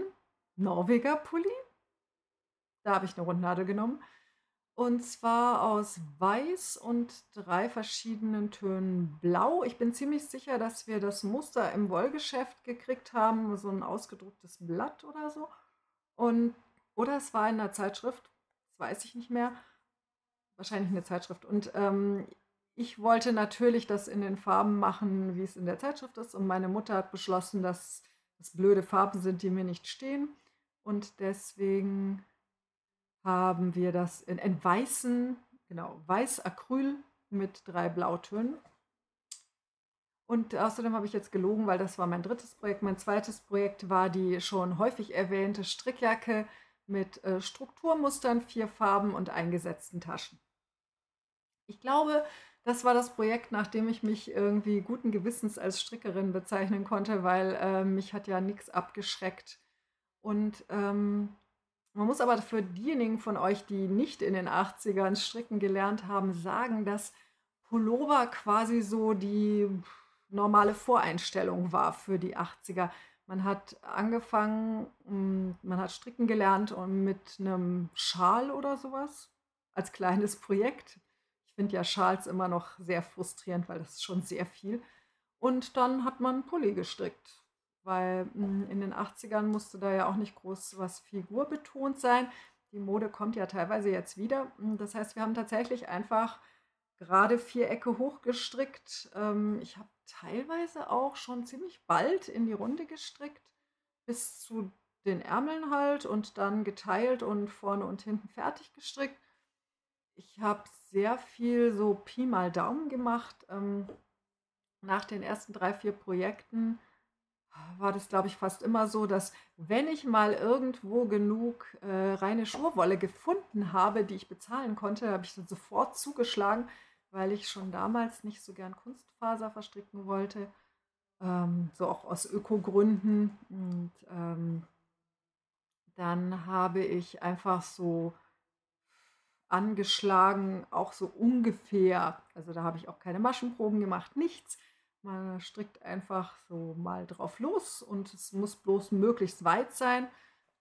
Norweger Pulli. Da habe ich eine Rundnadel genommen und zwar aus Weiß und drei verschiedenen Tönen Blau. Ich bin ziemlich sicher, dass wir das Muster im Wollgeschäft gekriegt haben, so ein ausgedrucktes Blatt oder so. Und, oder es war in einer Zeitschrift, das weiß ich nicht mehr. Wahrscheinlich eine Zeitschrift. Und ähm, ich wollte natürlich das in den Farben machen, wie es in der Zeitschrift ist. Und meine Mutter hat beschlossen, dass das blöde Farben sind, die mir nicht stehen. Und deswegen haben wir das in, in weißen, genau, weiß Acryl mit drei Blautönen. Und außerdem habe ich jetzt gelogen, weil das war mein drittes Projekt. Mein zweites Projekt war die schon häufig erwähnte Strickjacke mit äh, Strukturmustern, vier Farben und eingesetzten Taschen. Ich glaube, das war das Projekt, nach dem ich mich irgendwie guten Gewissens als Strickerin bezeichnen konnte, weil äh, mich hat ja nichts abgeschreckt. Und ähm, Man muss aber für diejenigen von euch, die nicht in den 80ern stricken gelernt haben, sagen, dass Pullover quasi so die normale Voreinstellung war für die 80er. Man hat angefangen, hm, man hat stricken gelernt und mit einem Schal oder sowas als kleines Projekt. Finde ja Schals immer noch sehr frustrierend, weil das ist schon sehr viel. Und dann hat man Pulli gestrickt weil hm, in den 80ern musste da ja auch nicht groß was figurbetont sein. Die Mode kommt ja teilweise jetzt wieder. Hm, das heißt, wir haben tatsächlich einfach gerade Vierecke hochgestrickt. Ähm, ich habe teilweise auch schon ziemlich bald in die Runde gestrickt, bis zu den Ärmeln halt und dann geteilt und vorne und hinten fertig gestrickt. Ich habe sehr viel so Pi mal Daumen gemacht. Ähm, nach den ersten drei, vier Projekten war das, glaube ich, fast immer so, dass wenn ich mal irgendwo genug äh, reine Schurwolle gefunden habe, die ich bezahlen konnte, habe ich dann sofort zugeschlagen, weil ich schon damals nicht so gern Kunstfaser verstricken wollte. Ähm, so auch aus Ökogründen. Und ähm, dann habe ich einfach so angeschlagen, auch so ungefähr. Also da habe ich auch keine Maschenproben gemacht, nichts man strickt einfach so mal drauf los und es muss bloß möglichst weit sein.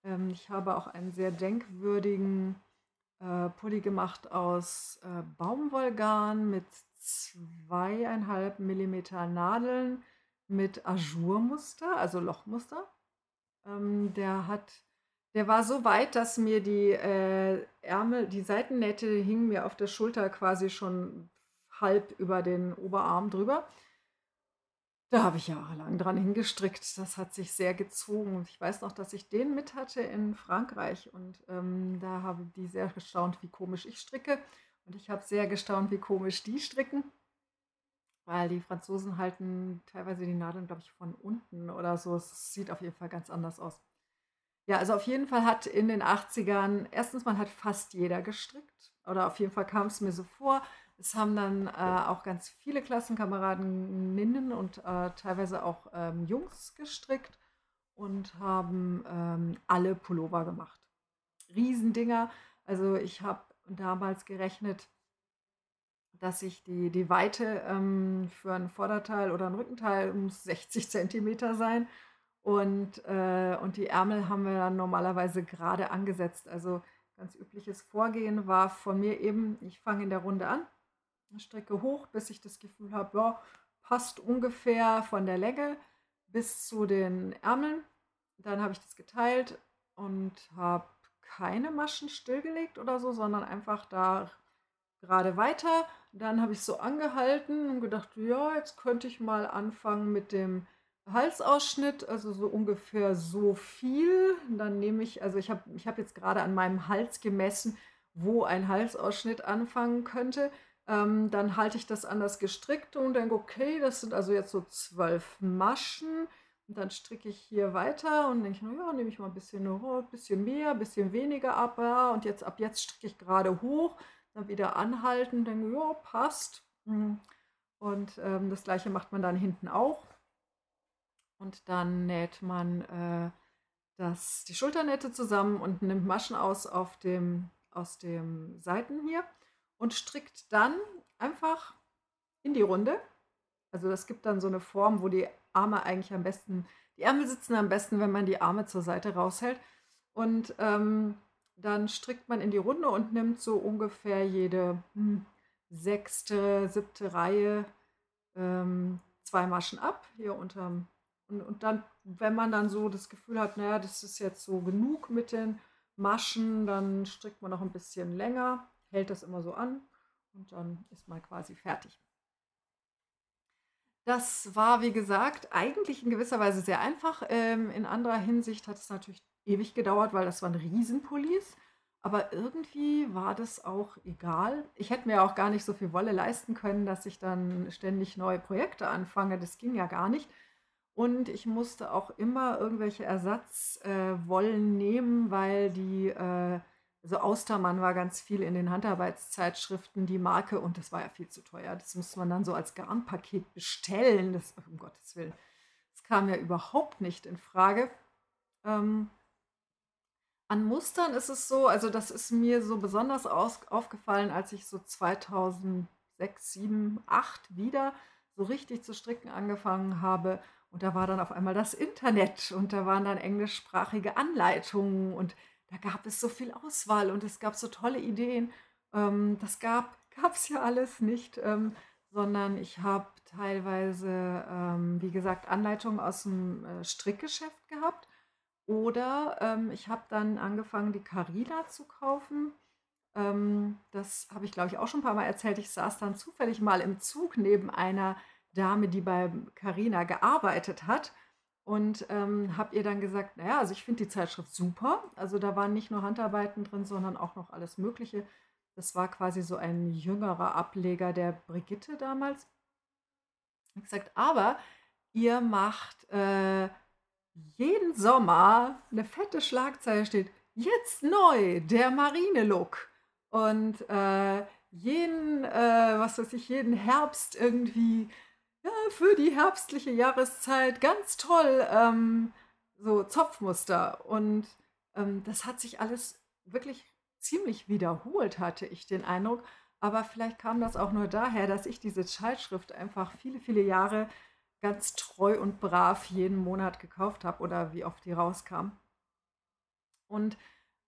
Ähm, ich habe auch einen sehr denkwürdigen äh, Pulli gemacht aus äh, Baumwollgarn mit zweieinhalb Millimeter Nadeln mit Ajourmuster, also Lochmuster. Ähm, der hat, der war so weit, dass mir die äh, Ärmel, die Seitennähte hingen mir auf der Schulter quasi schon halb über den Oberarm drüber. Da habe ich jahrelang dran hingestrickt. Das hat sich sehr gezogen. Und ich weiß noch, dass ich den mit hatte in Frankreich. Und ähm, da haben die sehr gestaunt, wie komisch ich stricke. Und ich habe sehr gestaunt, wie komisch die stricken. Weil die Franzosen halten teilweise die Nadeln, glaube ich, von unten oder so. Es sieht auf jeden Fall ganz anders aus. Ja, also auf jeden Fall hat in den 80ern, erstens mal hat fast jeder gestrickt. Oder auf jeden Fall kam es mir so vor. Es haben dann äh, auch ganz viele Klassenkameradinnen und äh, teilweise auch ähm, Jungs gestrickt und haben ähm, alle Pullover gemacht. Riesendinger. Also ich habe damals gerechnet, dass ich die, die Weite ähm, für ein Vorderteil oder ein Rückenteil muss 60 Zentimeter sein. Und, äh, und die Ärmel haben wir dann normalerweise gerade angesetzt. Also ganz übliches Vorgehen war von mir eben, ich fange in der Runde an, Strecke hoch, bis ich das Gefühl habe, ja, passt ungefähr von der Länge bis zu den Ärmeln. Dann habe ich das geteilt und habe keine Maschen stillgelegt oder so, sondern einfach da gerade weiter. Dann habe ich so angehalten und gedacht, ja, jetzt könnte ich mal anfangen mit dem Halsausschnitt, also so ungefähr so viel. Dann nehme ich, also ich habe ich hab jetzt gerade an meinem Hals gemessen, wo ein Halsausschnitt anfangen könnte. Ähm, dann halte ich das an das Gestrickte und denke, okay, das sind also jetzt so zwölf Maschen. Und dann stricke ich hier weiter und denke, naja, nehme ich mal ein bisschen, oh, bisschen mehr, ein bisschen weniger ab. Ja, und jetzt ab jetzt stricke ich gerade hoch, dann wieder anhalten, denke, ja, passt. Hm. Und ähm, das gleiche macht man dann hinten auch. Und dann näht man äh, das, die Schulternähte zusammen und nimmt Maschen aus auf dem, aus dem Seiten hier und strickt dann einfach in die Runde. Also das gibt dann so eine Form, wo die Arme eigentlich am besten, die Ärmel sitzen am besten, wenn man die Arme zur Seite raushält. Und ähm, dann strickt man in die Runde und nimmt so ungefähr jede hm, sechste, siebte Reihe ähm, zwei Maschen ab, hier unterm. Und, und dann, wenn man dann so das Gefühl hat, naja, das ist jetzt so genug mit den Maschen, dann strickt man noch ein bisschen länger hält das immer so an und dann ist man quasi fertig. Das war, wie gesagt, eigentlich in gewisser Weise sehr einfach. Ähm, in anderer Hinsicht hat es natürlich ewig gedauert, weil das waren Riesenpullis. Aber irgendwie war das auch egal. Ich hätte mir auch gar nicht so viel Wolle leisten können, dass ich dann ständig neue Projekte anfange. Das ging ja gar nicht. Und ich musste auch immer irgendwelche Ersatzwollen äh, nehmen, weil die äh, also Austermann war ganz viel in den Handarbeitszeitschriften die Marke und das war ja viel zu teuer. Das musste man dann so als Garnpaket bestellen. Das, um Gottes Willen, das kam ja überhaupt nicht in Frage. Ähm, An Mustern ist es so, also das ist mir so besonders aus, aufgefallen, als ich so 2006, 7, 8 wieder so richtig zu stricken angefangen habe. Und da war dann auf einmal das Internet und da waren dann englischsprachige Anleitungen und da gab es so viel Auswahl und es gab so tolle Ideen. Ähm, das gab es ja alles nicht, ähm, sondern ich habe teilweise, ähm, wie gesagt, Anleitungen aus dem äh, Strickgeschäft gehabt oder ich habe dann angefangen, die Carina zu kaufen. Das habe ich, glaube ich, auch schon ein paar Mal erzählt. Ich saß dann zufällig mal im Zug neben einer Dame, die bei Carina gearbeitet hat und ähm, habe ihr dann gesagt, naja, also ich finde die Zeitschrift super. Also da waren nicht nur Handarbeiten drin, sondern auch noch alles Mögliche. Das war quasi so ein jüngerer Ableger der Brigitte damals. Ich gesagt, aber ihr macht äh, jeden Sommer eine fette Schlagzeile steht, jetzt neu, der Marine-Look. Und äh, jeden, äh, was weiß ich, jeden Herbst irgendwie ja, für die herbstliche Jahreszeit ganz toll, ähm, so Zopfmuster. Und ähm, das hat sich alles wirklich ziemlich wiederholt, hatte ich den Eindruck. Aber vielleicht kam das auch nur daher, dass ich diese Zeitschrift einfach viele, viele Jahre ganz treu und brav jeden Monat gekauft habe oder wie oft die rauskam. Und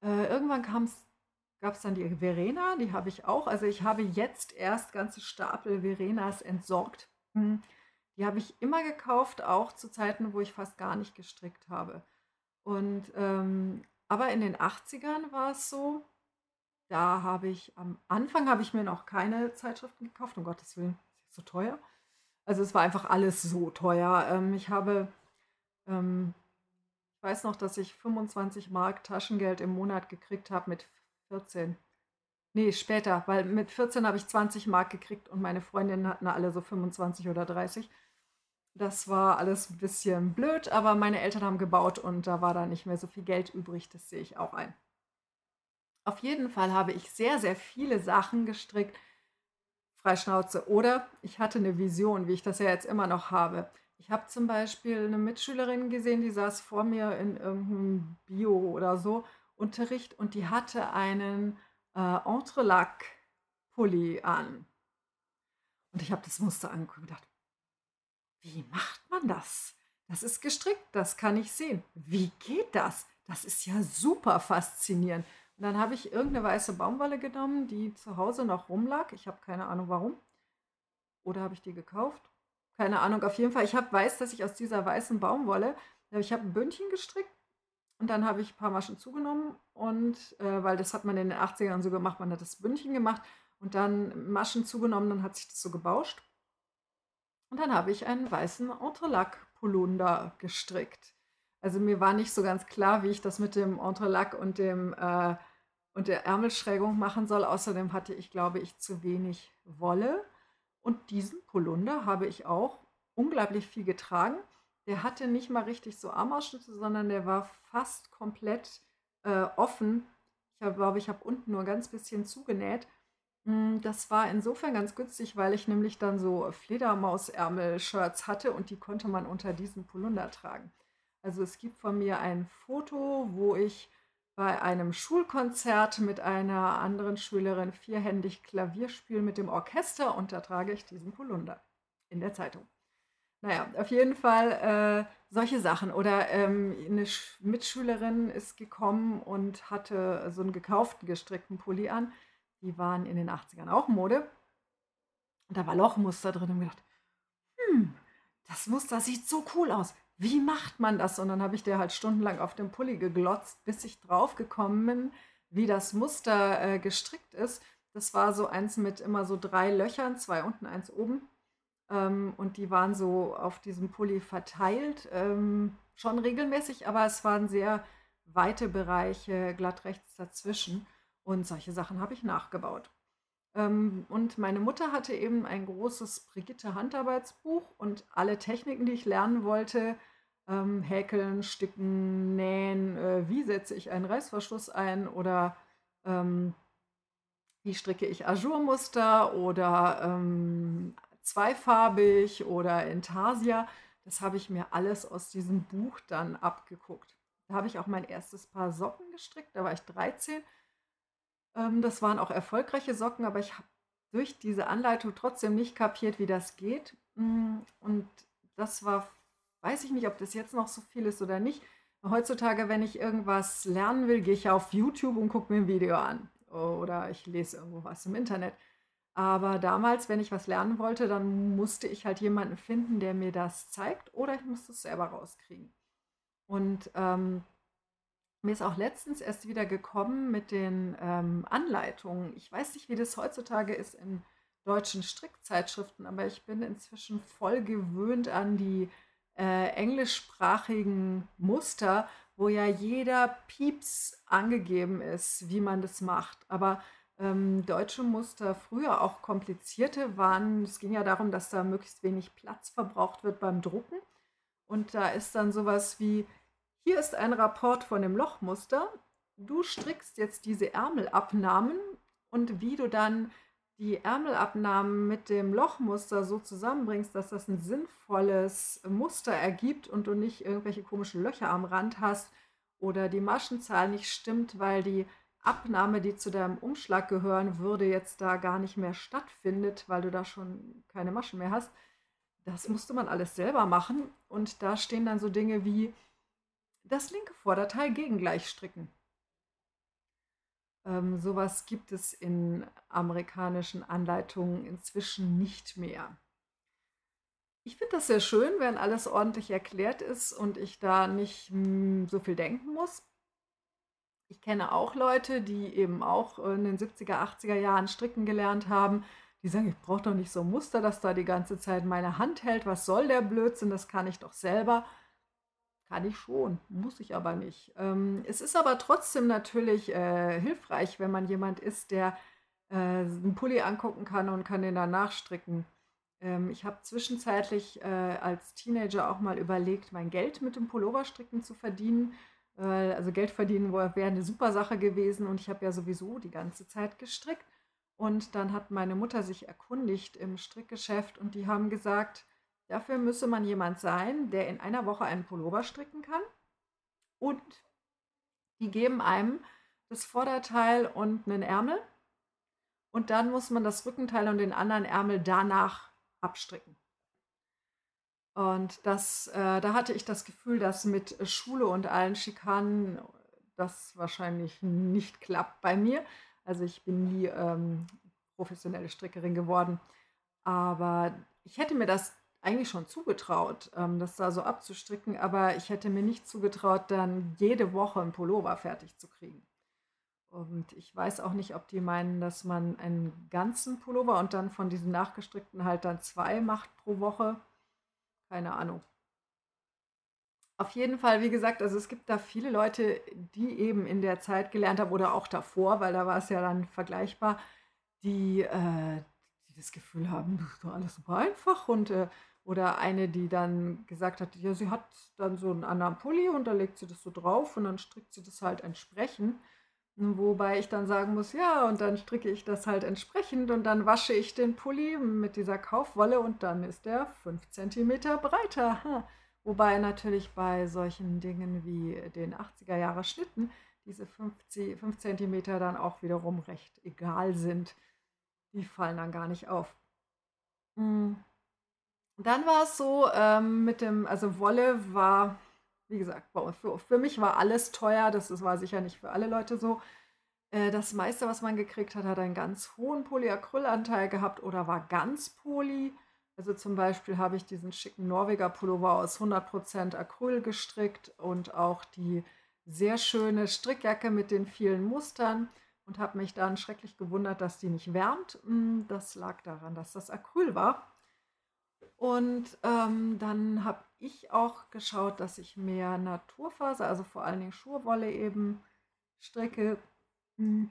äh, irgendwann gab es dann die Verena, die habe ich auch. Also ich habe jetzt erst ganze Stapel Verenas entsorgt. Hm. Die habe ich immer gekauft, auch zu Zeiten, wo ich fast gar nicht gestrickt habe. Und ähm, aber in den 80ern war es so, da habe ich am Anfang habe ich mir noch keine Zeitschriften gekauft, um Gottes Willen, ist so teuer. Also es war einfach alles so teuer. Ähm, ich habe, ähm, ich weiß noch, dass ich 25 Mark Taschengeld im Monat gekriegt habe mit 14. Nee, später, weil mit 14 habe ich 20 Mark gekriegt und meine Freundinnen hatten alle so 25 oder 30. Das war alles ein bisschen blöd, aber meine Eltern haben gebaut und da war da nicht mehr so viel Geld übrig. Das sehe ich auch ein. Auf jeden Fall habe ich sehr, sehr viele Sachen gestrickt, Freischnauze. Oder ich hatte eine Vision, wie ich das ja jetzt immer noch habe. Ich habe zum Beispiel eine Mitschülerin gesehen, die saß vor mir in irgendeinem Bio oder so Unterricht und die hatte einen äh, Entrelac-Pulli an. Und ich habe das Muster angeguckt und gedacht, wie macht man das? Das ist gestrickt, das kann ich sehen. Wie geht das? Das ist ja super faszinierend. Und dann habe ich irgendeine weiße Baumwolle genommen, die zu Hause noch rumlag. Ich habe keine Ahnung warum. Oder habe ich die gekauft? Keine Ahnung. Auf jeden Fall, ich habe weiß, dass ich aus dieser weißen Baumwolle, ich habe ein Bündchen gestrickt und dann habe ich ein paar Maschen zugenommen und äh, weil das hat man in den 80ern so gemacht, man hat das Bündchen gemacht und dann Maschen zugenommen, dann hat sich das so gebauscht. Und dann habe ich einen weißen Entrelac-Polunder gestrickt. Also mir war nicht so ganz klar, wie ich das mit dem Entrelac und dem äh, und der Ärmelschrägung machen soll. Außerdem hatte ich, glaube ich, zu wenig Wolle. Und diesen Polunder habe ich auch unglaublich viel getragen. Der hatte nicht mal richtig so Armausschnitte, sondern der war fast komplett äh, offen. Ich glaube, ich habe unten nur ganz bisschen zugenäht. Hm, das war insofern ganz günstig, weil ich nämlich dann so Fledermausärmel-Shirts hatte und die konnte man unter diesen Polunder tragen. Also es gibt von mir ein Foto, wo ich bei einem Schulkonzert mit einer anderen Schülerin vierhändig Klavier spiele mit dem Orchester und da trage ich diesen Polunder in der Zeitung. Naja, auf jeden Fall äh, solche Sachen. Oder ähm, eine Sch Mitschülerin ist gekommen und hatte so einen gekauften gestrickten Pulli an. Die waren in den 80ern auch Mode. Und da war Lochmuster drin und gedacht, hm, das Muster sieht so cool aus wie macht man das? Und dann habe ich der halt stundenlang auf dem Pulli geglotzt, bis ich drauf gekommen bin, wie das Muster äh, gestrickt ist. Das war so eins mit immer so drei Löchern, zwei unten, eins oben. Ähm, und die waren so auf diesem Pulli verteilt, ähm, schon regelmäßig, aber es waren sehr weite Bereiche glatt rechts dazwischen. Und solche Sachen habe ich nachgebaut. Ähm, und meine Mutter hatte eben ein großes Brigitte Handarbeitsbuch und alle Techniken, die ich lernen wollte, ähm, häkeln, sticken, nähen, äh, wie setze ich einen Reißverschluss ein oder ähm, wie stricke ich Ajourmuster oder ähm, zweifarbig oder Intarsia. Das habe ich mir alles aus diesem Buch dann abgeguckt. Da habe ich auch mein erstes Paar Socken gestrickt, da war ich 13. Ähm, das waren auch erfolgreiche Socken, aber ich habe durch diese Anleitung trotzdem nicht kapiert, wie das geht. Mm, und das war, weiß ich nicht, ob das jetzt noch so viel ist oder nicht. Heutzutage, wenn ich irgendwas lernen will, gehe ich auf YouTube und gucke mir ein Video an. Oder ich lese irgendwo was im Internet. Aber damals, wenn ich was lernen wollte, dann musste ich halt jemanden finden, der mir das zeigt, oder ich musste es selber rauskriegen. Und ähm, mir ist auch letztens erst wieder gekommen mit den ähm, Anleitungen. Ich weiß nicht, wie das heutzutage ist in deutschen Strickzeitschriften, aber ich bin inzwischen voll gewöhnt an die äh, englischsprachigen Muster, wo ja jeder Pieps angegeben ist, wie man das macht. Aber ähm, deutsche Muster früher auch komplizierte waren. Es ging ja darum, dass da möglichst wenig Platz verbraucht wird beim Drucken. Und da ist dann sowas wie, hier ist ein Rapport von dem Lochmuster. Du strickst jetzt diese Ärmelabnahmen und wie du dann die Ärmelabnahmen mit dem Lochmuster so zusammenbringst, dass das ein sinnvolles Muster ergibt und du nicht irgendwelche komischen Löcher am Rand hast oder die Maschenzahl nicht stimmt, weil die Abnahme, die zu deinem Umschlag gehören würde, jetzt da gar nicht mehr stattfindet, weil du da schon keine Maschen mehr hast. Das musste man alles selber machen und da stehen dann so Dinge wie das linke Vorderteil gegengleich stricken. Ähm, sowas gibt es in amerikanischen Anleitungen inzwischen nicht mehr. Ich finde das sehr schön, wenn alles ordentlich erklärt ist und ich da nicht mh, hm, so viel denken muss. Ich kenne auch Leute, die eben auch in den 70er, 80er Jahren stricken gelernt haben. Die sagen, ich brauche doch nicht so ein Muster, das da die ganze Zeit meine Hand hält. Was soll der Blödsinn? Das kann ich doch selber. Kann ich schon, muss ich aber nicht. Ähm, es ist aber trotzdem natürlich äh, hilfreich, wenn man jemand ist, der äh, einen Pulli angucken kann und kann den dann nachstricken. Ähm, ich habe zwischenzeitlich äh, als Teenager auch mal überlegt, mein Geld mit dem Pulloverstricken zu verdienen. Also Geld verdienen wäre eine super Sache gewesen und ich habe ja sowieso die ganze Zeit gestrickt. Und dann hat meine Mutter sich erkundigt im Strickgeschäft und die haben gesagt, Dafür müsse man jemand sein, der in einer Woche einen Pullover stricken kann. Und die geben einem das Vorderteil und einen Ärmel. Und dann muss man das Rückenteil und den anderen Ärmel danach abstricken. Und das, äh, da hatte ich das Gefühl, dass mit Schule und allen Schikanen das wahrscheinlich nicht klappt bei mir. Also ich bin nie ähm, professionelle Strickerin geworden. Aber ich hätte mir das eigentlich schon zugetraut, ähm, das da so abzustricken, aber ich hätte mir nicht zugetraut, dann jede Woche ein Pullover fertig zu kriegen. Und ich weiß auch nicht, ob die meinen, dass man einen ganzen Pullover und dann von diesen nachgestrickten halt dann zwei macht pro Woche. Keine Ahnung. Auf jeden Fall, wie gesagt, also es gibt da viele Leute, die eben in der Zeit gelernt haben oder auch davor, weil da war es ja dann vergleichbar, die, äh, die das Gefühl haben, das ist doch alles super einfach und äh, oder eine, die dann gesagt hat, ja, sie hat dann so einen anderen Pulli und da legt sie das so drauf und dann strickt sie das halt entsprechend. Wobei ich dann sagen muss, ja, und dann stricke ich das halt entsprechend und dann wasche ich den Pulli mit dieser Kaufwolle und dann ist der 5 cm breiter. Wobei natürlich bei solchen Dingen wie den 80er Jahre Schnitten diese 5 cm dann auch wiederum recht egal sind. Die fallen dann gar nicht auf. Hm. Dann war es so, ähm, mit dem also Wolle war, wie gesagt, für für mich war alles teuer. Das das war sicher nicht für alle Leute so. Äh, das meiste, was man gekriegt hat, hat einen ganz hohen Polyacrylanteil gehabt oder war ganz Poly. Also, zum Beispiel habe ich diesen schicken Norweger-Pullover aus 100% Acryl gestrickt und auch die sehr schöne Strickjacke mit den vielen Mustern und habe mich dann schrecklich gewundert, dass die nicht wärmt. Hm, das lag daran, dass das Acryl war. Und ähm, dann habe ich auch geschaut, dass ich mehr Naturfaser, also vor allen Dingen Schurwolle eben stricke. Hm.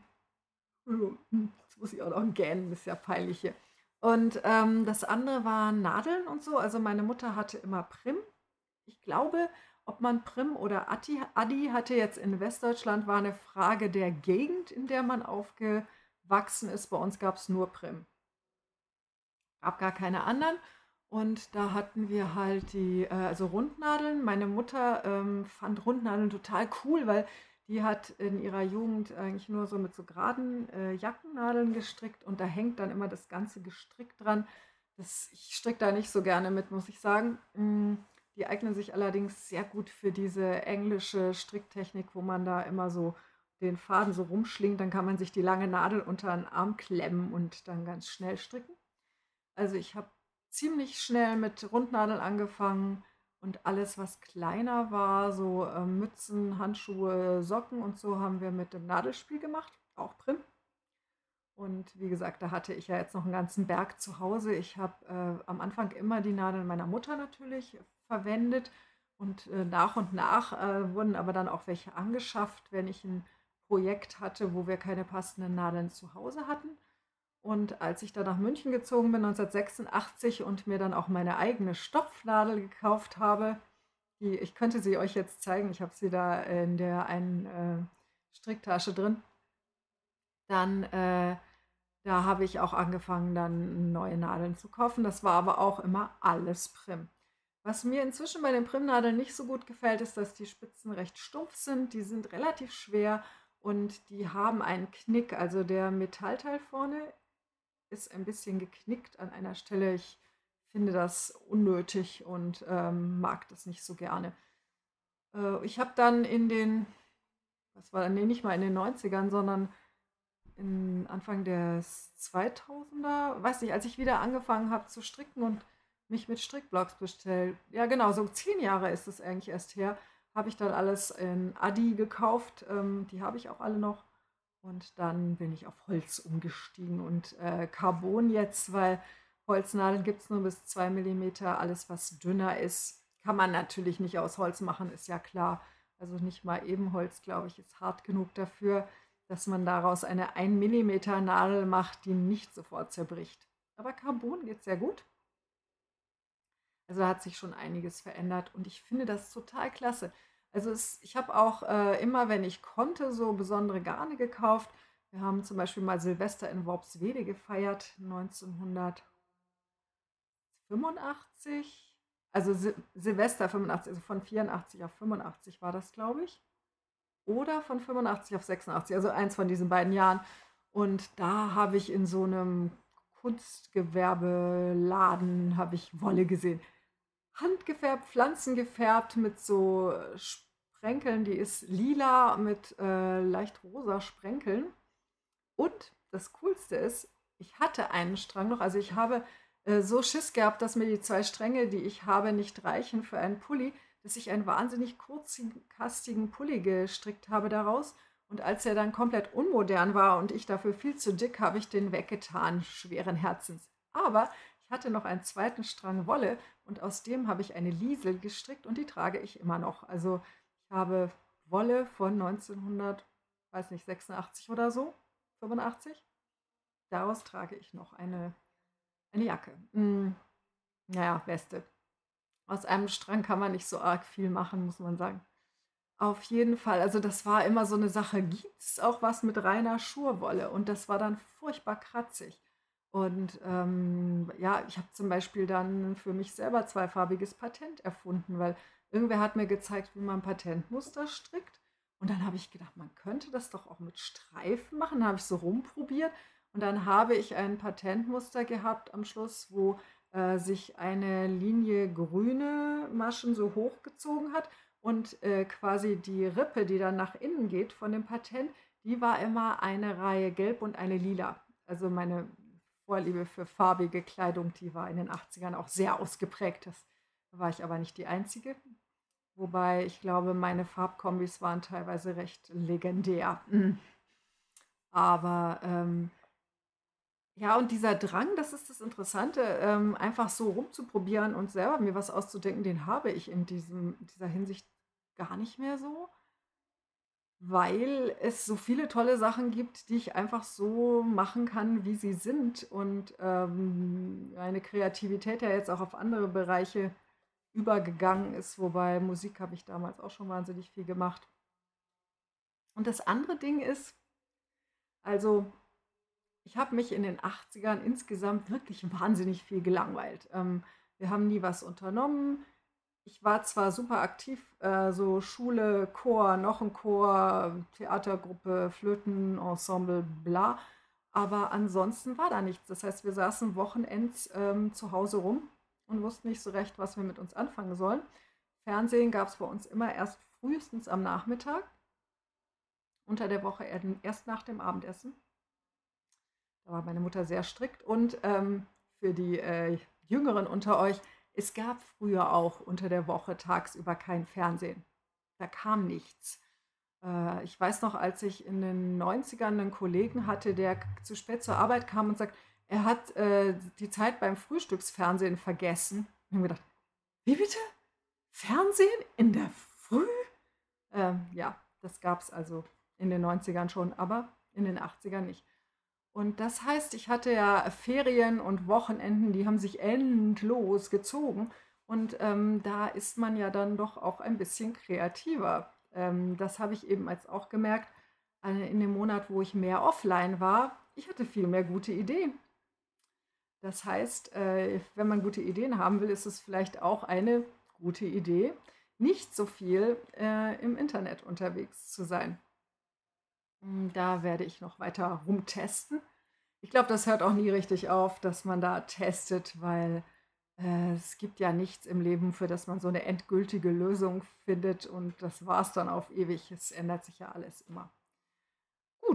hm. Jetzt muss ich auch noch gähnen, ist ja peinlich hier. Und ähm, das andere waren Nadeln und so. Also meine Mutter hatte immer Prim. Ich glaube, ob man Prim oder Adi, Adi hatte jetzt in Westdeutschland, war eine Frage der Gegend, in der man aufgewachsen ist. Bei uns gab es nur Prim. Gab gar keine anderen. Und da hatten wir halt die, äh, also Rundnadeln. Meine Mutter ähm, fand Rundnadeln total cool, weil die hat in ihrer Jugend eigentlich nur so mit so geraden äh, Jackennadeln gestrickt und da hängt dann immer das ganze Gestrick dran. Das, ich stricke da nicht so gerne mit, muss ich sagen. Mm, die eignen sich allerdings sehr gut für diese englische Stricktechnik, wo man da immer so den Faden so rumschlingt. Dann kann man sich die lange Nadel unter den Arm klemmen und dann ganz schnell stricken. Also ich habe ziemlich schnell mit Rundnadeln angefangen und alles, was kleiner war, so äh, Mützen, Handschuhe, Socken und so, haben wir mit dem Nadelspiel gemacht, auch Prim. Und wie gesagt, da hatte ich ja jetzt noch einen ganzen Berg zu Hause. Ich habe äh, am Anfang immer die Nadeln meiner Mutter natürlich verwendet und äh, nach und nach äh, wurden aber dann auch welche angeschafft, wenn ich ein Projekt hatte, wo wir keine passenden Nadeln zu Hause hatten. Und als ich dann nach München gezogen bin, 1986, und mir dann auch meine eigene Stopfnadel gekauft habe, die, ich könnte sie euch jetzt zeigen, ich habe sie da in der einen äh, Stricktasche drin, dann äh, da habe ich auch angefangen, dann neue Nadeln zu kaufen. Das war aber auch immer alles Prim. Was mir inzwischen bei den Primnadeln nicht so gut gefällt, ist, dass die Spitzen recht stumpf sind. Die sind relativ schwer und die haben einen Knick. Also der Metallteil vorne ist ein bisschen geknickt an einer Stelle. Ich finde das unnötig und ähm, mag das nicht so gerne. Äh, ich habe dann in den, was war, nee, nicht mal in den 90ern, sondern in Anfang des 2000er, weiß nicht, als ich wieder angefangen habe zu stricken und mich mit Strickblocks bestellt, ja genau, so zehn Jahre ist es eigentlich erst her, habe ich dann alles in Adi gekauft. Ähm, die habe ich auch alle noch. Und dann bin ich auf Holz umgestiegen und äh, Carbon jetzt, weil Holznadeln gibt es nur bis 2 mm. Alles, was dünner ist, kann man natürlich nicht aus Holz machen, ist ja klar. Also nicht mal Ebenholz, glaube ich, ist hart genug dafür dass man daraus eine 1 mm Nadel macht, die nicht sofort zerbricht. Aber Carbon geht sehr gut. Also hat sich schon einiges verändert und ich finde das total klasse. Also es, ich habe auch äh, immer, wenn ich konnte, so besondere Garne gekauft. Wir haben zum Beispiel mal Silvester in Worpswede gefeiert, 1985. Also Sil Silvester 85, also von 84 auf 85 war das, glaube ich oder von 85 auf 86, also eins von diesen beiden Jahren. Und da habe ich in so einem Kunstgewerbeladen habe ich Wolle gesehen. Handgefärbt, pflanzengefärbt mit so Sprenkeln, die ist lila mit äh, leicht rosa Sprenkeln. Und das Coolste ist, ich hatte einen Strang noch, also ich habe äh, so Schiss gehabt, dass mir die zwei Stränge, die ich habe, nicht reichen für einen Pulli dass ich einen wahnsinnig kurzkastigen Pulli gestrickt habe daraus. Und als er dann komplett unmodern war und ich dafür viel zu dick, habe ich den weggetan, schweren Herzens. Aber ich hatte noch einen zweiten Strang Wolle und aus dem habe ich eine Liesel gestrickt und die trage ich immer noch. Also ich habe Wolle von 1900, weiß nicht, 86 oder so, 85. Daraus trage ich noch eine, eine Jacke. Hm, naja, Weste. Aus einem Strang kann man nicht so arg viel machen, muss man sagen. Auf jeden Fall, also das war immer so eine Sache. Gibt es auch was mit reiner Schurwolle? Und das war dann furchtbar kratzig. Und ähm, ja, ich habe zum Beispiel dann für mich selber zweifarbiges Patent erfunden, weil irgendwer hat mir gezeigt, wie man Patentmuster strickt. Und dann habe ich gedacht, man könnte das doch auch mit Streifen machen. Da habe ich so rumprobiert. Und dann habe ich ein Patentmuster gehabt am Schluss, wo äh, sich eine Linie grüne Maschen so hochgezogen hat und äh, quasi die Rippe, die dann nach innen geht von dem Patent, die war immer eine Reihe gelb und eine lila. Also meine Vorliebe für farbige Kleidung, die war in den 80ern auch sehr ausgeprägt. Das war ich aber nicht die Einzige. Wobei ich glaube, meine Farbkombis waren teilweise recht legendär. Aber ähm, ja, und dieser Drang, das ist das Interessante, ähm, einfach so rumzuprobieren und selber mir was auszudenken, den habe ich in diesem, dieser Hinsicht gar nicht mehr so, weil es so viele tolle Sachen gibt, die ich einfach so machen kann, wie sie sind und ähm, meine Kreativität ja jetzt auch auf andere Bereiche übergegangen ist, wobei Musik habe ich damals auch schon wahnsinnig viel gemacht. Und das andere Ding ist, also ich habe mich in den 80ern insgesamt wirklich wahnsinnig viel gelangweilt. Ähm, Wir haben nie was unternommen. Ich war zwar super aktiv, äh, so Schule, Chor, noch ein Chor, Theatergruppe, Flötenensemble, bla. Aber ansonsten war da nichts. Das heißt, wir saßen Wochenends ähm, zu Hause rum und wussten nicht so recht, was wir mit uns anfangen sollen. Fernsehen gab es bei uns immer erst frühestens am Nachmittag. Unter der Woche erst nach dem Abendessen. Da war meine Mutter sehr strikt. Und ähm, für die äh, Jüngeren unter euch, es gab früher auch unter der Woche tagsüber kein Fernsehen. Da kam nichts. Äh, ich weiß noch, als ich in den 90ern einen Kollegen hatte, der zu spät zur Arbeit kam und sagt, er hat äh, die Zeit beim Frühstücksfernsehen vergessen. Ich habe gedacht, wie bitte? Fernsehen in der Früh? Ähm, ja, das gab es also in den 90ern schon, aber in den 80ern nicht. Und das heißt, ich hatte ja Ferien und Wochenenden, die haben sich endlos gezogen. Und ähm, da ist man ja dann doch auch ein bisschen kreativer. Ähm, das habe ich eben als auch gemerkt, äh, in dem Monat, wo ich mehr offline war, ich hatte viel mehr gute Ideen. Das heißt, äh, wenn man gute Ideen haben will, ist es vielleicht auch eine gute Idee, nicht so viel äh, im Internet unterwegs zu sein. Hm, da werde ich noch weiter rumtesten. Ich glaube, das hört auch nie richtig auf, dass man da testet, weil äh, es gibt ja nichts im Leben, für das man so eine endgültige Lösung findet und das war es dann auf ewig. Es ändert sich ja alles immer.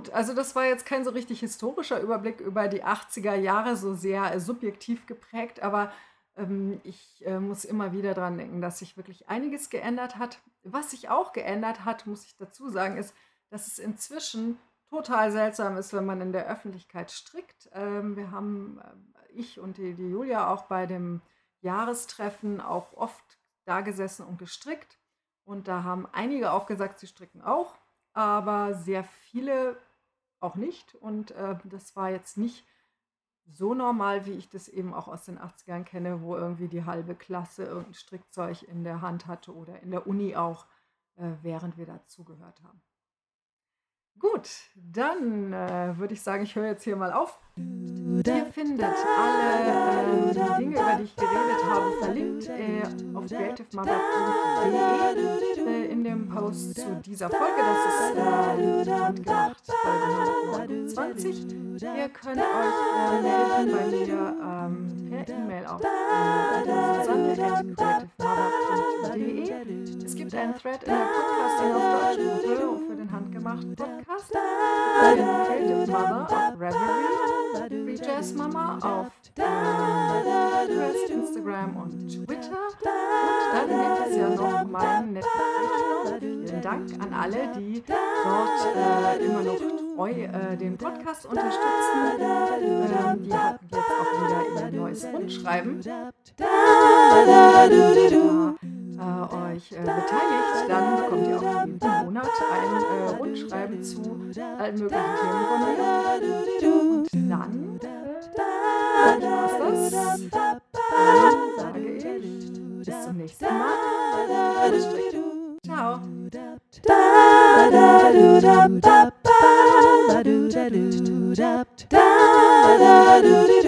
Gut, also das war jetzt kein so richtig historischer Überblick über die 80er Jahre, so sehr äh, subjektiv geprägt, aber ähm, ich äh, muss immer wieder daran denken, dass sich wirklich einiges geändert hat. Was sich auch geändert hat, muss ich dazu sagen, ist, dass es inzwischen total seltsam ist, wenn man in der Öffentlichkeit strickt. Ähm, wir haben, äh, ich und die, die Julia, auch bei dem Jahrestreffen auch oft da gesessen und gestrickt. Und da haben einige auch gesagt, sie stricken auch aber sehr viele auch nicht. Und äh, das war jetzt nicht so normal, wie ich das eben auch aus den 80ern kenne, wo irgendwie die halbe Klasse irgendein Strickzeug in der Hand hatte oder in der Uni auch, äh, während wir dazugehört haben. Gut, dann äh, würde ich sagen, ich höre jetzt hier mal auf. Ihr findet alle äh, Dinge, über die ich geredet habe, verlinkt äh, auf creativemother.de äh, in dem Post zu dieser Folge. Das ist äh, handgemacht Folge 129. Ihr könnt euch äh, melden bei mir ähm, per E-Mail auf susanne.creativemother.de. Es gibt einen Thread in der Podcasting auf Deutsch für den handgemachten Podcast. Creative Mother auf Reverie. Free Mama auf Pinterest, Instagram und Twitter. Und dann gibt es ja noch meinen Patreon. Vielen Dank an alle, die dort äh, immer noch treu äh, den Podcast unterstützen. Ähm, die hatten jetzt auch wieder ihr neues Rundschreiben. Äh, euch äh, beteiligt, dann bekommt ihr auch jeden Monat ein äh, Rundschreiben zu allen möglichen Themen von mir. Und dann äh, war's das. Dann sage ich bis zum nächsten Mal. Ciao. Da da da